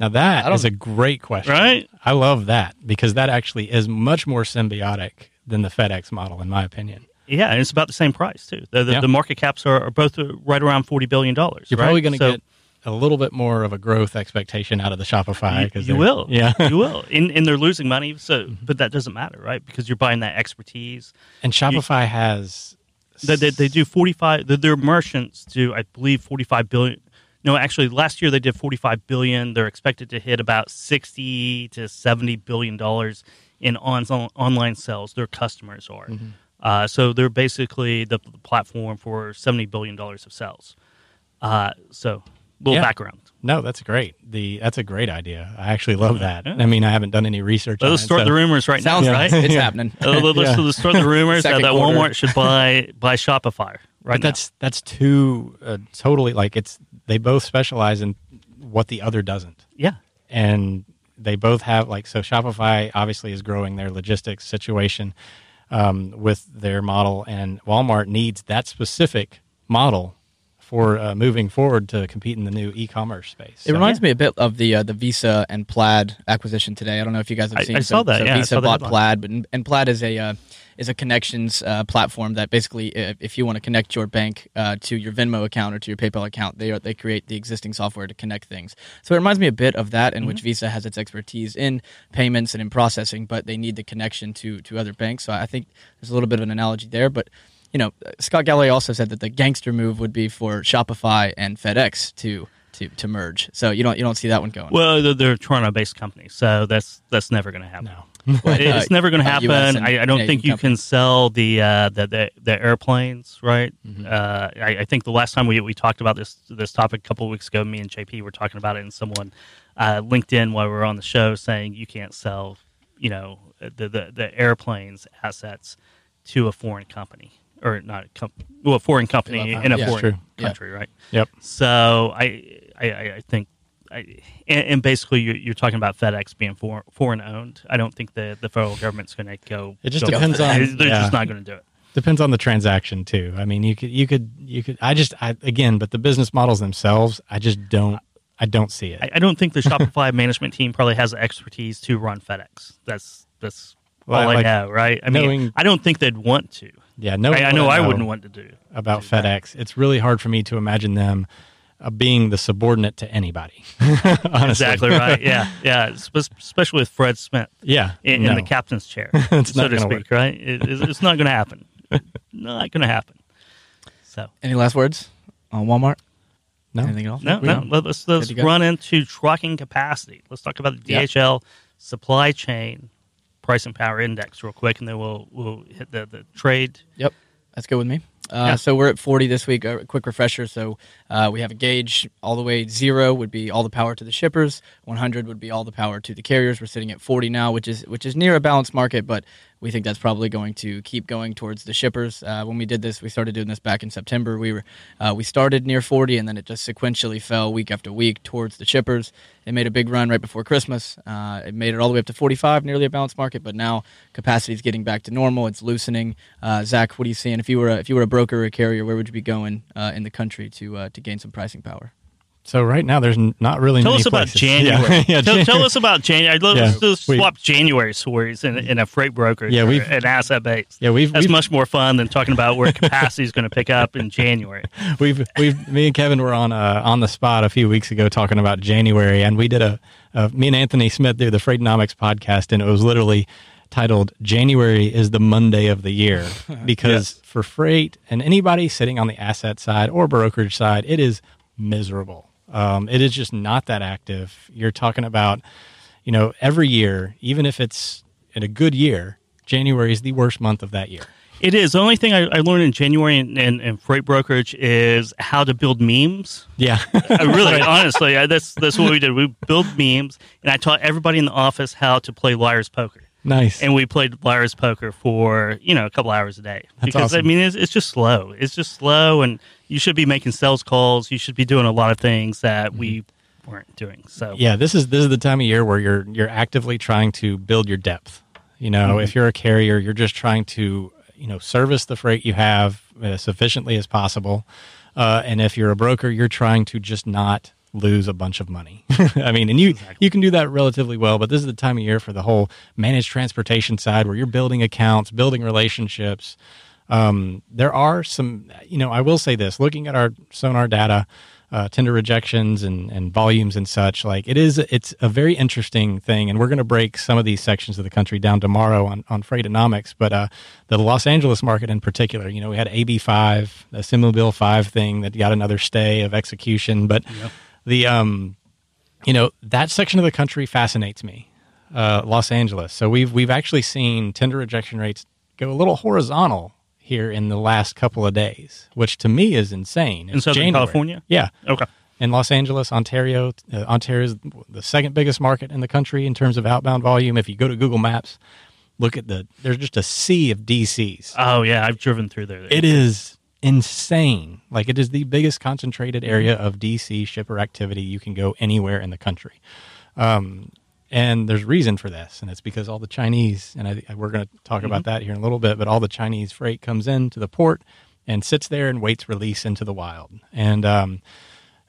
Now that I don't- is a great question. Right? I love that because that actually is much more symbiotic than the FedEx model, in my opinion. Yeah, and it's about the same price too. The, the, Yeah. the market caps are, are both uh, right around forty billion dollars. You're right? probably going to So get a little bit more of a growth expectation out of the Shopify. because you they're- will, Yeah. you will, and, and they're losing money. So, Mm-hmm. but that doesn't matter, right? Because you're buying that expertise. and Shopify has. They, they, they do forty five. Their merchants do, I believe, forty five billion. No, actually, last year they did forty five billion. They're expected to hit about sixty to seventy billion dollars in on, online sales. Their customers are. Mm-hmm. Uh, so they're basically the, the platform for seventy billion dollars of sales. Uh, so, little Yeah. background. No, that's great. The that's a great idea. I actually love that. Yeah. I mean, I haven't done any research. on Let's start so- the rumors right Sounds now, right. right? It's happening. Uh, let's, Yeah. let's start the rumors that, Second that quarter. Walmart should buy buy Shopify right But that's that's too uh, totally like it's. They both specialize in what the other doesn't. Yeah, and they both have like so shopify obviously is growing their logistics situation um, with their model and walmart needs that specific model for uh, moving forward to compete in the new e-commerce space. It So- reminds me a bit of the uh, the Visa and Plaid acquisition today. I don't know if you guys have seen. I so, saw that, So yeah, Visa bought. Plaid, but and Plaid is a uh, is a connections uh, platform that basically, uh, if you want to connect your bank uh, to your Venmo account or to your PayPal account, they are, they create the existing software to connect things. So it reminds me a bit of that, in which Mm-hmm. Visa has its expertise in payments and in processing, but they need the connection to to other banks. So I think there's a little bit of an analogy there, but. You know, Scott Galloway also said that the gangster move would be for Shopify and FedEx to to, to merge. So you don't you don't see that one going. Well, they're, they're Toronto-based companies, so that's that's never going to happen. No. But, It- it's uh, never going to uh, happen. And I, I don't think you companies. can sell the uh, the, the the airplanes, right? Mm-hmm. Uh, I, I think the last time we, we talked about this this topic a couple of weeks ago, me and JP were talking about it, and someone uh, LinkedIn while we were on the show saying you can't sell, you know, the the, the airplanes assets to a foreign company or not a com- well, a foreign company in a. Yeah, foreign country, right? Yep. So I I, I I think. I, and, and basically, you're, you're talking about FedEx being for, foreign owned. I don't think the, the federal government's going to go. It just go depends on- They're yeah. just not going to do it. Depends on the transaction too. I mean, you could, you could, you could. I just, I, again, but the business models themselves, I just don't, I don't see it. I, I don't think the Shopify management team probably has the expertise to run FedEx. That's that's Well, all I like, know, right? I mean, knowing- I don't think they'd want to. Yeah, no. I, I know I wouldn't want to do about do that. FedEx. It's really hard for me to imagine them uh, being the subordinate to anybody. Honestly. Exactly right. Yeah, yeah. Especially with Fred Smith Yeah, in, no. in the captain's chair, It's so not to gonna speak. Right? It, it's, it's not going to happen. not going to happen. So Any last words on Walmart? No. Anything else? No, no. don't. Let- Let's, let's Good to go. run into trucking capacity. Let's talk about the Yeah. DHL supply chain price and power index real quick, and then we'll we'll hit the, the trade. Yep, that's good with me. Uh, Yeah. So we're at 40 this week. A quick refresher. So uh, we have a gauge all the way zero would be all the power to the shippers. 100 would be all the power to the carriers. We're sitting at 40 now, which is which is near a balanced market, but we think that's probably going to keep going towards the shippers. Uh, when we did this, we started doing this back in September. We were uh, we started near 40, and then it just sequentially fell week after week towards the shippers. It made a big run right before Christmas. Uh, it made it all the way up to 45, nearly a balanced market. But now capacity is getting back to normal. It's loosening. Uh, Zach, what are you seeing? If you were a, if you were a broker or a carrier, where would you be going uh, in the country to uh, to gain some pricing power? So right now, there's not really. Tell many us about places. January. Yeah, yeah, tell, Jan- tell us about January. Let's Yeah, just we- swap January stories in, in a freight broker. Yeah, we've- an asset base. Yeah, we've That's we've, much more fun than talking about where capacity is going to pick up in January. we've we've me and Kevin were on uh, on the spot a few weeks ago talking about January, and we did a, a me and Anthony Smith did the Freightonomics podcast, and it was literally titled "January is the Monday of the year" because for freight and anybody sitting on the asset side or brokerage side, it is miserable. Um, it is just not that active. You're talking about, you know, every year, even if it's in a good year, January is the worst month of that year. It is. The only thing I, I learned in January and, in, in freight brokerage is how to build memes. Yeah. I really, honestly, I, that's that's what we did. We built memes, and I taught everybody in the office how to play liar's poker. Nice. And we played liar's poker for you know a couple hours a day That's because I mean it's, it's just slow. It's just slow, and you should be making sales calls. You should be doing a lot of things that we weren't doing. So Mm-hmm. Yeah, this is this is the time of year where you're you're actively trying to build your depth. You know, Mm-hmm. if you're a carrier, you're just trying to you know service the freight you have as efficiently as possible. Uh, and if you're a broker, you're trying to just not lose a bunch of money. I mean, and you you can do that relatively well, but this is the time of year for the whole managed transportation side where you're building accounts, building relationships. Um, there are some, you know, I will say this: looking at our sonar data, uh, tender rejections and, and volumes and such, like it is, it's a very interesting thing. And we're going to break some of these sections of the country down tomorrow on on Freightonomics. But uh, the Los Angeles market in particular, you know, we had AB five, the Assembly Bill five thing that got another stay of execution, but the um, you know, that section of the country fascinates me. Uh, Los Angeles. So we've we've actually seen tender rejection rates go a little horizontal here in the last couple of days, which to me is insane. In It's Southern January. California? yeah. okay, In Los Angeles, Ontario, uh, Ontario is the second biggest market in the country in terms of outbound volume. If you go to Google Maps, look at the there's just a sea of DCs. oh yeah, I've driven through there. It is insane. Like it is the biggest concentrated area of DC shipper activity. You can go anywhere in the country. Um, and there's reason for this, and it's because all the Chinese, and I, we're going to talk about that here in a little bit, but all the Chinese freight comes into the port, and sits there and waits release into the wild. And um,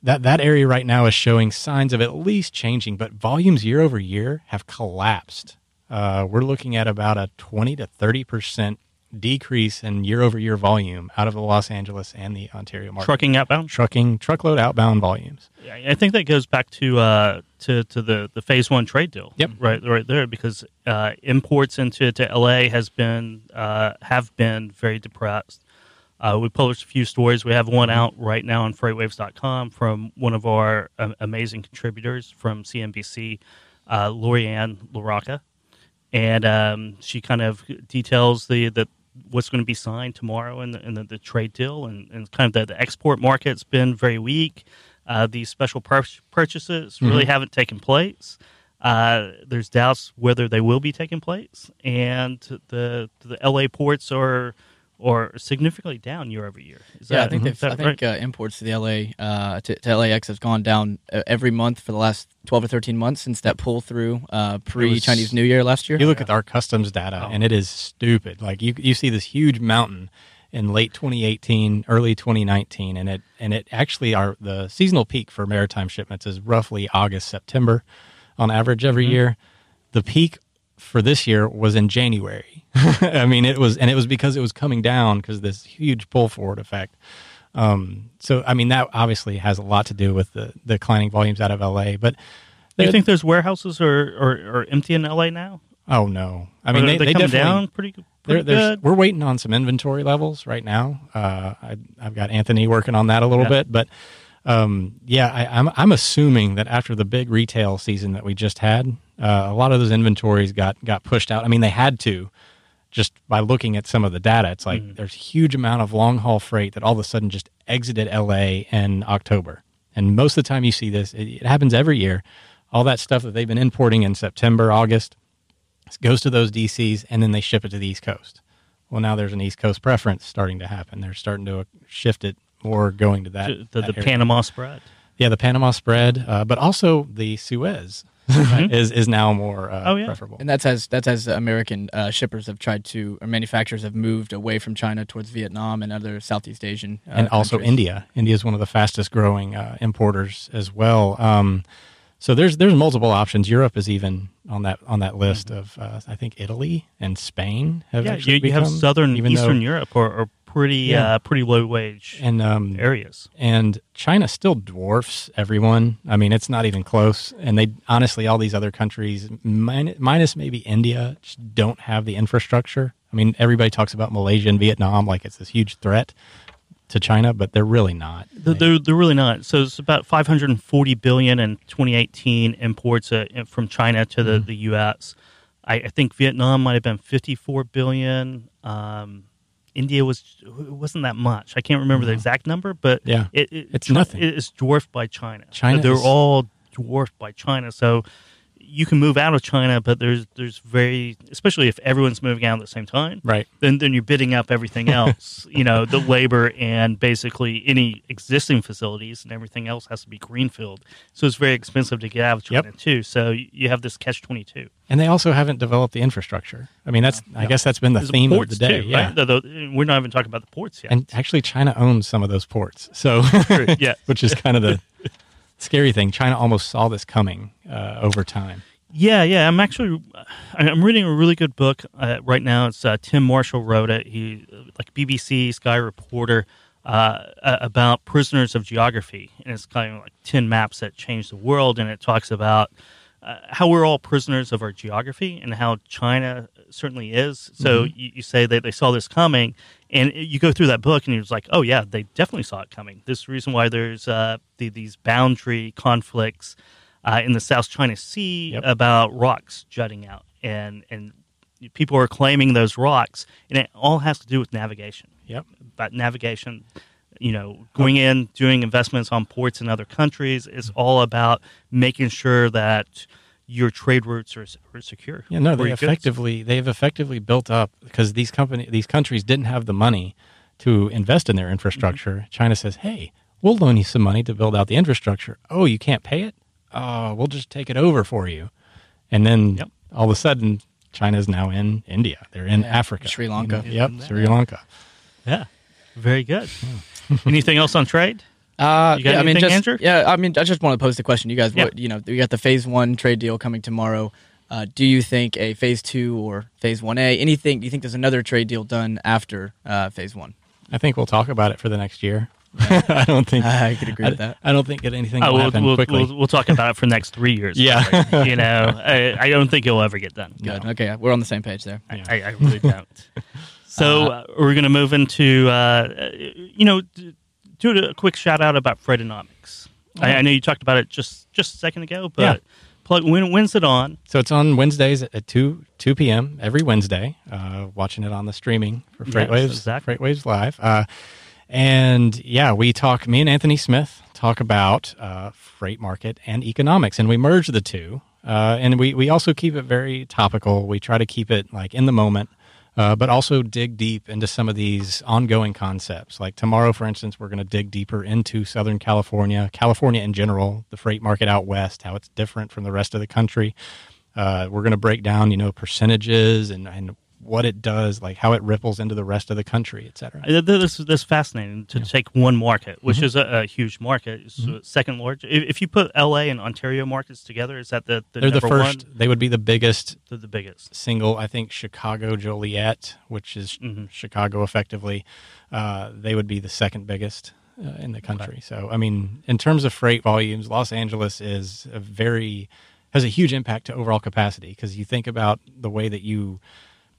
that that area right now is showing signs of at least changing, but volumes year over year have collapsed. Uh, we're looking at about a 20 to 30 percent decrease in year over year volume out of the Los Angeles and the Ontario market. Trucking outbound. trucking, truckload outbound volumes. Yeah, I think that goes back to uh, to to the, the phase one trade deal. Yep. right, right there, because uh, imports into to LA has been uh, have been very depressed. Uh, we published a few stories. We have one out right now on FreightWaves.com from one of our um, amazing contributors from CNBC, uh, Lorianne LaRocca, and um, she kind of details the the what's going to be signed tomorrow in the, in the, the trade deal, and, and kind of the, the export market's been very weak. Uh, these special pur- purchases really haven't taken place. Uh, there's doubts whether they will be taking place, and the the LA ports are are significantly down year over year. Is Yeah, I think is they've, that I think uh, imports to the LA uh, to, to LAX has gone down uh, every month for the last twelve or thirteen months since that pull through uh, pre Chinese New Year last year. You look at our customs data, Oh. and it is stupid. Like you, you see this huge mountain in late 2018, early 2019, and it and it actually our the seasonal peak for maritime shipments is roughly August September, on average every year. The peak for this year was in January. I mean, it was, and it was because it was coming down because this huge pull forward effect. Um, so, I mean, that obviously has a lot to do with the, the declining volumes out of LA. But Do you think those warehouses are, are, are empty in LA now? Oh no! I mean, they, they, they come down pretty, pretty there's, good. we're waiting on some inventory levels right now. Uh, I, I've got Anthony working on that a little Yeah. bit, but um, yeah, I, I'm I'm assuming that after the big retail season that we just had, uh, a lot of those inventories got got pushed out. I mean, they had to just by looking at some of the data. It's like Mm. there's a huge amount of long haul freight that all of a sudden just exited LA in October, and most of the time you see this, it, it happens every year. All that stuff that they've been importing in September, August goes to those DCs and then they ship it to the East Coast. Well, now there's an East Coast preference starting to happen. They're starting to shift it more going to that. the, the, that the area. Panama spread. yeah, the Panama spread, uh, but also the Suez is is now more uh, Oh, yeah. preferable. And that's as that's as American uh, shippers have tried to, or manufacturers have moved away from China towards Vietnam and other Southeast Asian, uh, and also countries. India. India is one of the fastest growing uh, importers as well. Um, so there's there's multiple options. Europe is even on that on that list of uh, I think Italy and Spain have Mm-hmm. Yeah, actually you, you have southern even Eastern though- Europe are, are pretty Yeah. uh, pretty low wage and um, areas. and China still dwarfs everyone. I mean, it's not even close. And they honestly, all these other countries, minus maybe India, just don't have the infrastructure. I mean, everybody talks about Malaysia and Vietnam like it's this huge threat to China, but they're really not. They're, they're, they're really not. So it's about 540 billion in 2018 imports uh, from China to the, the U.S. I, I think Vietnam might have been 54 billion. Um, India was it wasn't that much. I can't remember the exact number, but Yeah. it, it, It's nothing. It is dwarfed by China. China they're is- all dwarfed by China. So you can move out of China, but there's there's very especially if everyone's moving out at the same time, Right. then then you're bidding up everything else. you know, the labor and basically any existing facilities and everything else has to be greenfield. So it's very expensive to get out of China Yep. too. So you have this catch twenty two. And they also haven't developed the infrastructure. I mean, that's I guess that's been the There's theme of ports the day. too, yeah. right? Though- though- we're not even talking about the ports yet. And actually, China owns some of those ports. So, yeah. which is kind of the scary thing. China almost saw this coming uh, over time. Yeah, yeah. I'm actually I'm reading a really good book uh, right now. It's uh, Tim Marshall wrote it. He like BBC Sky reporter uh, about prisoners of geography, and it's kind of like ten maps that changed the world, and it talks about. Uh, how we're all prisoners of our geography and how China certainly is. So you, you say that they saw this coming, and you go through that book, and you're like, oh yeah, they definitely saw it coming. This reason why there's uh, the, these boundary conflicts uh, in the South China Sea Yep. about rocks jutting out, and and people are claiming those rocks, and it all has to do with navigation. Yep. About navigation, you know, going in, doing investments on ports in other countries is all about making sure that your trade routes are, are secure. Yeah, no, they your goods. effectively they've effectively built up because these company these countries didn't have the money to invest in their infrastructure. Mm-hmm. China says, "Hey, we'll loan you some money to build out the infrastructure. Oh, you can't pay it? Oh, we'll just take it over for you." And then Yep. all of a sudden, China's now in India. They're in Yeah, Africa, Sri Lanka. Yep, Sri Lanka. Yeah. Very good. Anything else on trade? Uh, You got yeah, I mean, anything, just, Andrew? Yeah, I mean, I just want to pose the question. You guys, Yeah. what, you know, we got the phase one trade deal coming tomorrow. Uh, do you think a phase two or phase one A, anything? Do you think there's another trade deal done after uh, phase one? I think we'll talk about it for the next year. I don't think I could agree I, with that. I don't think that anything Oh, will we'll, happen we'll, quickly. we'll, we'll talk about it for the next three years. Yeah. probably. you know, I, I don't think it'll ever get done. Good. Okay, we're on the same page there. I, I, I really don't. So uh, we're going to move into, uh, you know, do a quick shout out about Freightonomics. I, I know you talked about it just just a second ago, but Yeah. plug when when's it on? So it's on Wednesdays at two two p.m. every Wednesday. Uh, watching it on the streaming for Yes, Freightwaves, exactly. Freightwaves Live. Uh, and yeah, we talk. Me and Anthony Smith talk about uh, freight market and economics, and we merge the two. Uh, and we we also keep it very topical. We try to keep it like in the moment. Uh, but also dig deep into some of these ongoing concepts. Like tomorrow, for instance, we're going to dig deeper into Southern California, California in general, the freight market out west, how it's different from the rest of the country. Uh, we're going to break down, you know, percentages and, and what it does, like how it ripples into the rest of the country, et cetera. Uh, This is this fascinating to take one market, which Mm-hmm. is a, a huge market, the second largest. If, if you put L.A. and Ontario markets together, is that the, the They're the number first. one? They would be the biggest The, the biggest. single. I think Chicago Joliet, which is Mhm. Chicago effectively, uh, they would be the second biggest uh, in the country. So, I mean, in terms of freight volumes, Los Angeles is a very has a huge impact to overall capacity because you think about the way that you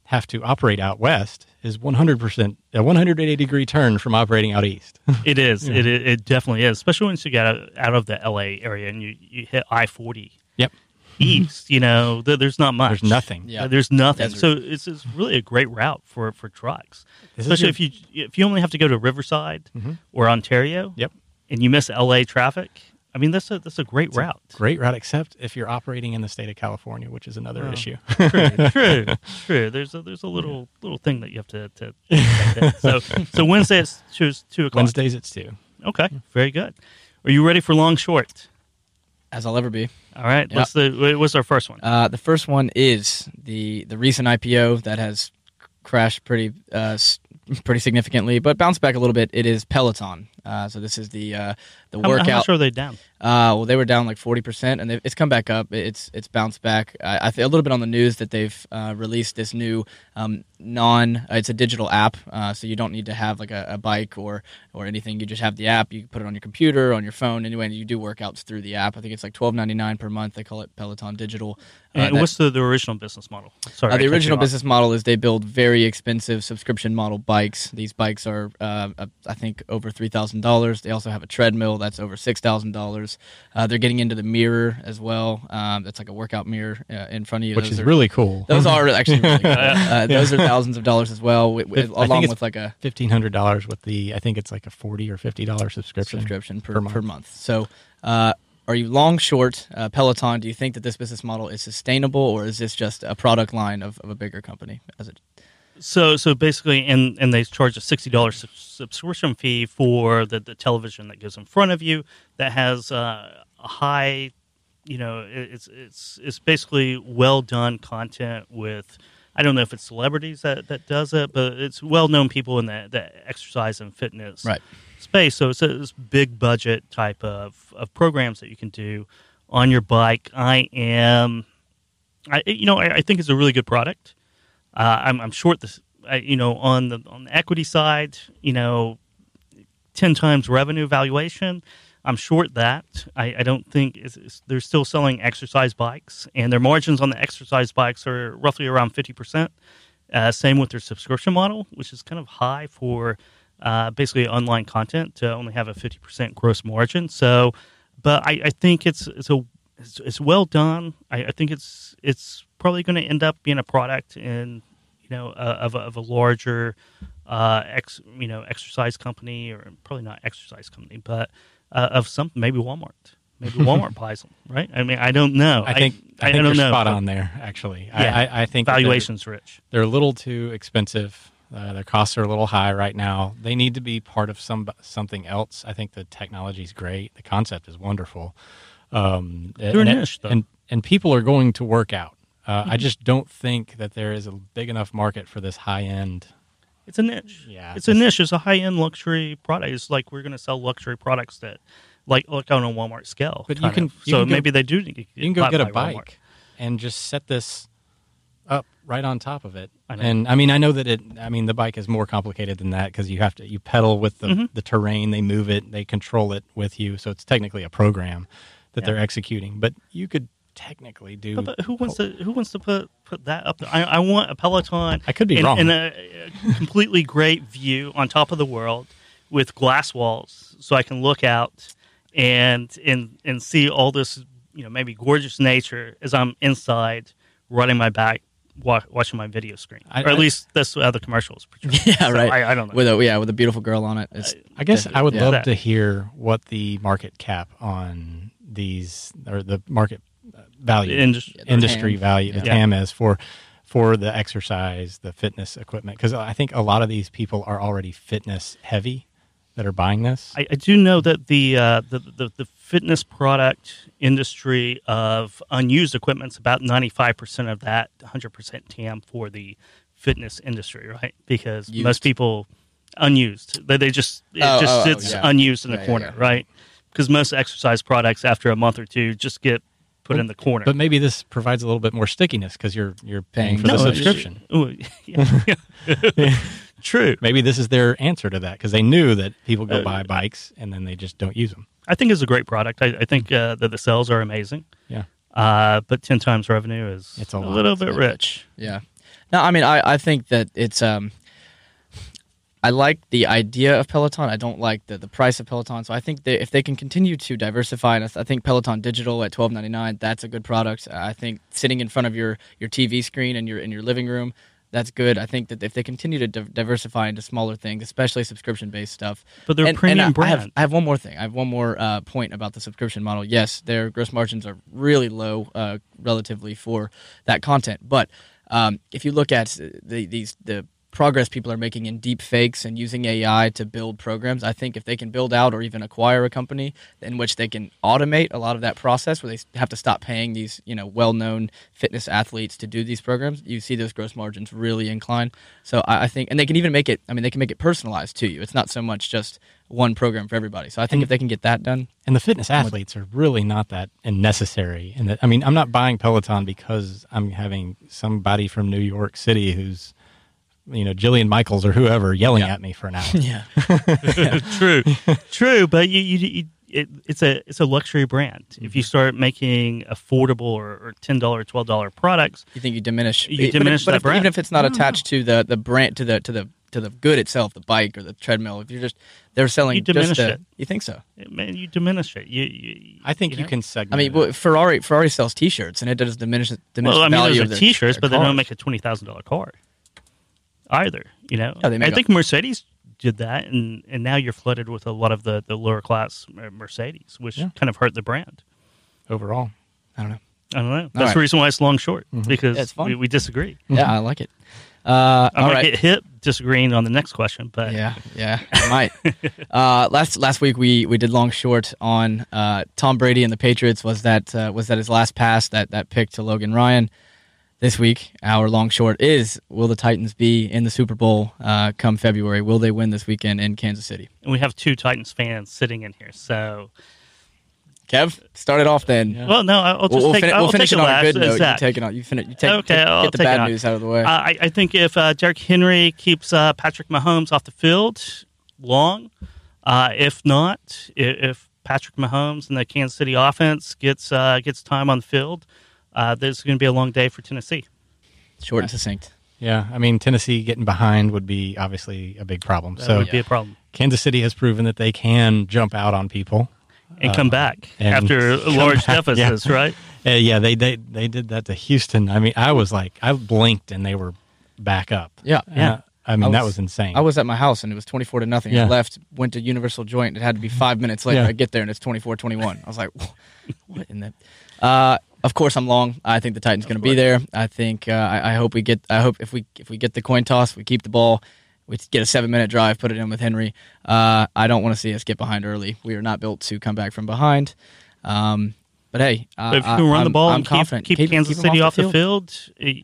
have to operate out west is 100% a 180 degree turn from operating out east. It is. It, it it definitely is, especially once you get out, out of the L.A. area and you, you hit I forty yep. east. You know, th- there's not much. There's nothing. Yeah. Uh, there's nothing. Desert. So it's, it's really a great route for for trucks, This especially if you if you only have to go to Riverside Mhm. or Ontario. Yep. And you miss L.A. traffic. I mean, that's a that's a great route. Great route, except if you're operating in the state of California, which is another Oh. issue. true, true, true. There's a there's a little little thing that you have to. to so so Wednesday it's two, two o'clock. Wednesdays it's two. Okay, very good. Are you ready for long short? As I'll ever be. All right. Yep. What's the what's our first one? Uh, the first one is the the recent IPO that has crashed pretty uh, s- pretty significantly, but bounced back a little bit. It is Peloton. Uh, so this is the uh, the How, how workout. much are they down? Uh, well, they were down like forty percent, and they've, it's come back up. It's it's bounced back. I, I think a little bit on the news that they've uh, released this new um, non. Uh, it's a digital app, uh, so you don't need to have like a, a bike or or anything. You just have the app. You can put it on your computer, on your phone. Anyway, you do workouts through the app. I think it's like twelve ninety nine per month. They call it Peloton Digital. Uh, And that- what's the, the original business model? Sorry, uh, the original business model is they build very expensive subscription model bikes. These bikes are, uh, uh, I think, over three thousand dollars. They also have a treadmill that's over six thousand dollars. Uh, they're getting into the mirror as well. Um, that's like a workout mirror uh, in front of you. which Those is are, really cool. Those are actually really cool. Uh, those are thousands of dollars as well, wi- wi- If- I think along it's with like a fifteen hundred dollars with the I think it's like a forty or fifty dollar subscription. subscription per, per per, month. month. So, uh, are you long, short, uh, Peloton? Do you think that this business model is sustainable, or is this just a product line of, of a bigger company? As it So so basically, and and they charge a sixty dollars subscription fee for the, the television that goes in front of you that has uh, a high, you know, it's it's it's basically well done content with. I don't know if it's celebrities that, that does it, but it's well known people in the, the exercise and fitness Right. space. So it's a it's big budget type of, of programs that you can do on your bike. I am, I you know, I, I think it's a really good product. Uh, I'm, I'm short this, I, you know, on the on the equity side, you know, ten times revenue valuation. I'm short that. I, I don't think it's, it's, they're still selling exercise bikes, and their margins on the exercise bikes are roughly around fifty percent. Uh, same with their subscription model, which is kind of high for uh, basically online content to only have a fifty percent gross margin. So, but I, I think it's it's a it's, it's well done. I, I think it's it's probably going to end up being a product in you know uh, of, a, of a larger uh, ex you know exercise company or probably not exercise company, but uh, of something maybe Walmart. Maybe Walmart buys them, right? I mean, I don't know. I think I, think don't you're know. spot on there. Actually, Yeah. I, I, I think that they're- Valuation's rich. they're a little too expensive. Uh, their costs are a little high right now. They need to be part of some something else. I think the technology is great. The concept is wonderful. Um, They're and, niche, though. and and people are going to work out. Uh, Mm-hmm. I just don't think that there is a big enough market for this high end It's a niche. Yeah, it's a niche. It's a high end luxury product. It's like we're going to sell luxury products that, like, look on a Walmart scale. But you can- you so can go- maybe they do. You can go get a by Walmart. bike and just set this up right on top of it. I. And I mean, I know that it. I mean, the bike is more complicated than that because you have to you pedal with the Mhm. the terrain. They move it. They control it with you. So it's technically a program that Yeah. they're executing. But you could technically do. But, but who wants to who wants to put put that up there? I, I want a Peloton. I could be in, wrong. in a, a completely great view on top of the world with glass walls, so I can look out and and and see all this you know maybe gorgeous nature as I'm inside riding my bike. Watching my video screen, I- or at I- least that's how the commercials portray. Yeah, So right. I, I don't know. With a yeah, with a beautiful girl on it. It's, I guess I would Yeah. love That- to hear what the market cap on these or the market value The industry- the industry TAM. value the Yeah. TAM is for for the exercise, the fitness equipment because I think a lot of these people are already fitness heavy that are buying this. I, I do know that the, uh, the, the the fitness product industry of unused equipment is about ninety five percent of that, one hundred percent TAM for the fitness industry, right? Because Used. most people unused, they, they just it Oh, just oh, oh, sits yeah. unused in a Yeah, yeah, corner, yeah. right? Because most exercise products after a month or two just get put in the corner. but maybe this provides a little bit more stickiness because you're you're paying, Paying for for the No, it's- subscription. Ooh, yeah. True. Maybe this is their answer to that because they knew that people go Uh, buy bikes and then they just don't use them. I think it's a great product. I, I think uh, that the sales are amazing. Yeah. Uh, but ten times revenue is It's a lot. little bit rich. Yeah. No, I mean, I, I think that it's. um I like the idea of Peloton. I don't like the, the price of Peloton. So I think they, if they can continue to diversify, and I, th- I think Peloton Digital at twelve ninety nine, that's a good product. I think sitting in front of your, your TV screen in your in your living room, that's good. I think that if they continue to di- diversify into smaller things, especially subscription based stuff, But they're and, premium and I, I have, brand. I have one more thing. I have one more uh, point about the subscription model. Yes, their gross margins are really low uh, relatively for that content. But um, if you look at the, these the progress people are making in deep fakes and using AI to build programs, I think if they can build out or even acquire a company in which they can automate a lot of that process, where they have to stop paying these you know well known fitness athletes to do these programs, you see those gross margins really incline. So I, I think, and they can even make it. I mean, they can make it personalized to you. It's not so much just one program for everybody. So I think if they can get that done, And the fitness athletes are really not that necessary. And that, I mean, I'm not buying Peloton because I'm having somebody from New York City who's, you know, Jillian Michaels or whoever yelling Yeah. at me for an hour. yeah, true, true. But you, you, you it, it's a it's a luxury brand. If you Mm-hmm. start making affordable or, or ten dollar, twelve dollar products, you think you diminish? You but- diminish but that if, brand. even if it's not attached to the the brand to the to the to the good itself, the bike or the treadmill. If you're just they're selling You diminish just the, it. You think so? it, man, you diminish it. You, you I think you, know? can segment. I mean, it well. Ferrari Ferrari sells T-shirts, and it does diminish diminish Well, I the mean, value those of are their T-shirts, their but they don't make a twenty thousand dollar car either. You know, Yeah, they make I a- think Mercedes did that, and and now you're flooded with a lot of the the lower class Mercedes, which Yeah. kind of hurt the brand. overall. I don't know. I don't know. That's right. the reason why it's long short Mhm. because Yeah, we, we disagree. Yeah, I like it. Uh, I all might right. get hit disagreeing on the next question, but Yeah, yeah, I might. uh, last last week we, we did long short on uh, Tom Brady and the Patriots. Was that uh, was that his last pass? That that pick to Logan Ryan. This week, our long short is: Will the Titans be in the Super Bowl uh, come February? Will they win this weekend in Kansas City? and we have two Titans fans sitting in here. So, Kev, start it off then. Yeah. well, no, I'll just We'll, take, fin- I'll we'll finish take it on a good note. You take it on. You finish. You take, Okay, take- I'll get the take bad news out of the way. Uh, I, I think if uh, Derrick Henry keeps uh, Patrick Mahomes off the field long, uh, if not, i- if Patrick Mahomes and the Kansas City offense gets uh, gets time on the field, uh, this is going to be a long day for Tennessee. Short and succinct. Yeah, I mean, Tennessee getting behind would be obviously a big problem. That so would be a problem. Kansas City has proven that they can jump out on people. And Uh, come back and after come large back, yeah. deficits, right? Uh, yeah, they, they they did that to Houston. I mean, I was like, I blinked and they were back up. Yeah, Yeah. I mean, I that was- was insane. I was at my house and it was 24 to nothing. I left, went to Universal Joint. It had to be five minutes later. Yeah. I get there and it's 24 21. I was like, what in the. Uh, of course, I'm long. I think the Titans going to be there. I think. Uh, I, I hope we get. I hope if we if we get the coin toss, we keep the ball. We get a seven minute drive, put it in with Henry. Uh, I don't want to see us get behind early. We are not built to come back from behind. Um, but hey, uh, But if you I- can run I'm- the ball I'm and keep, confident. keep, Keep- Kansas keep 'em City off, the the field, eh,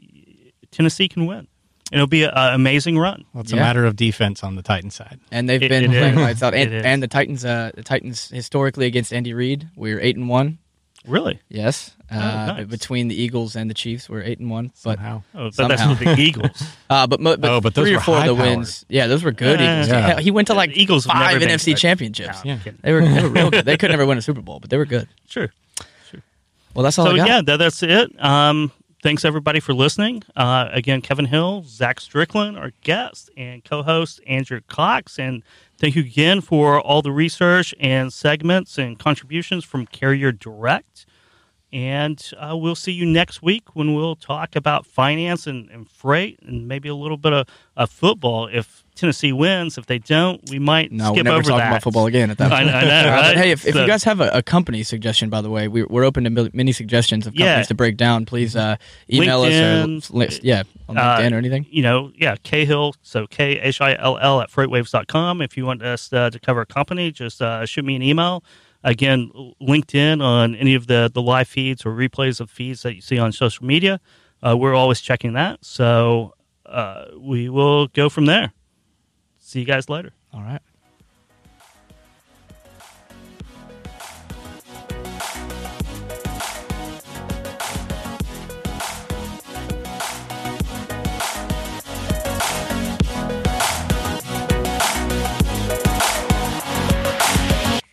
Tennessee can win. It'll be an amazing run. Well, it's a matter of defense on the Titans side. and they've It- been it playing is. lights out. And, and the Titans, uh, the Titans historically against Andy Reid, we're eight and one. Really? Yes, uh, nice. between the Eagles and the Chiefs, we're eight and one. But Somehow. Oh, but Somehow. that's the Eagles. uh, but mo- but, Oh, but those three or four of the high-powered. wins, yeah, those were good. Yeah. Eagles. Yeah. He went to like The Eagles five never been NFC good. championships. No, Yeah. They were they were real good. They could never win a Super Bowl, but they were good. Sure. Well, that's all so I got. yeah, that, that's it. Um, thanks everybody for listening. Uh, again, Kevin Hill, Zach Strickland, our guest and co-host Andrew Cox, and thank you again for all the research and segments and contributions from Carrier Direct. And uh, we'll see you next week when we'll talk about finance and, and freight and maybe a little bit of, of football. If Tennessee wins, if they don't, we might No, we're never over talking that. about football again at that I, point. I know, Uh, right? hey, if, if So- you guys have a, a company suggestion, by the way, we, we're open to many suggestions of companies Yeah. to break down. Please uh, email us or li- yeah, on uh, LinkedIn or anything. you know, yeah, Cahill, so K H I L L at freightwaves.com. If you want us uh, to cover a company, just uh, shoot me an email. Again, LinkedIn on any of the, the live feeds or replays of feeds that you see on social media. Uh, we're always checking that. So uh, we will go from there. See you guys later. All right.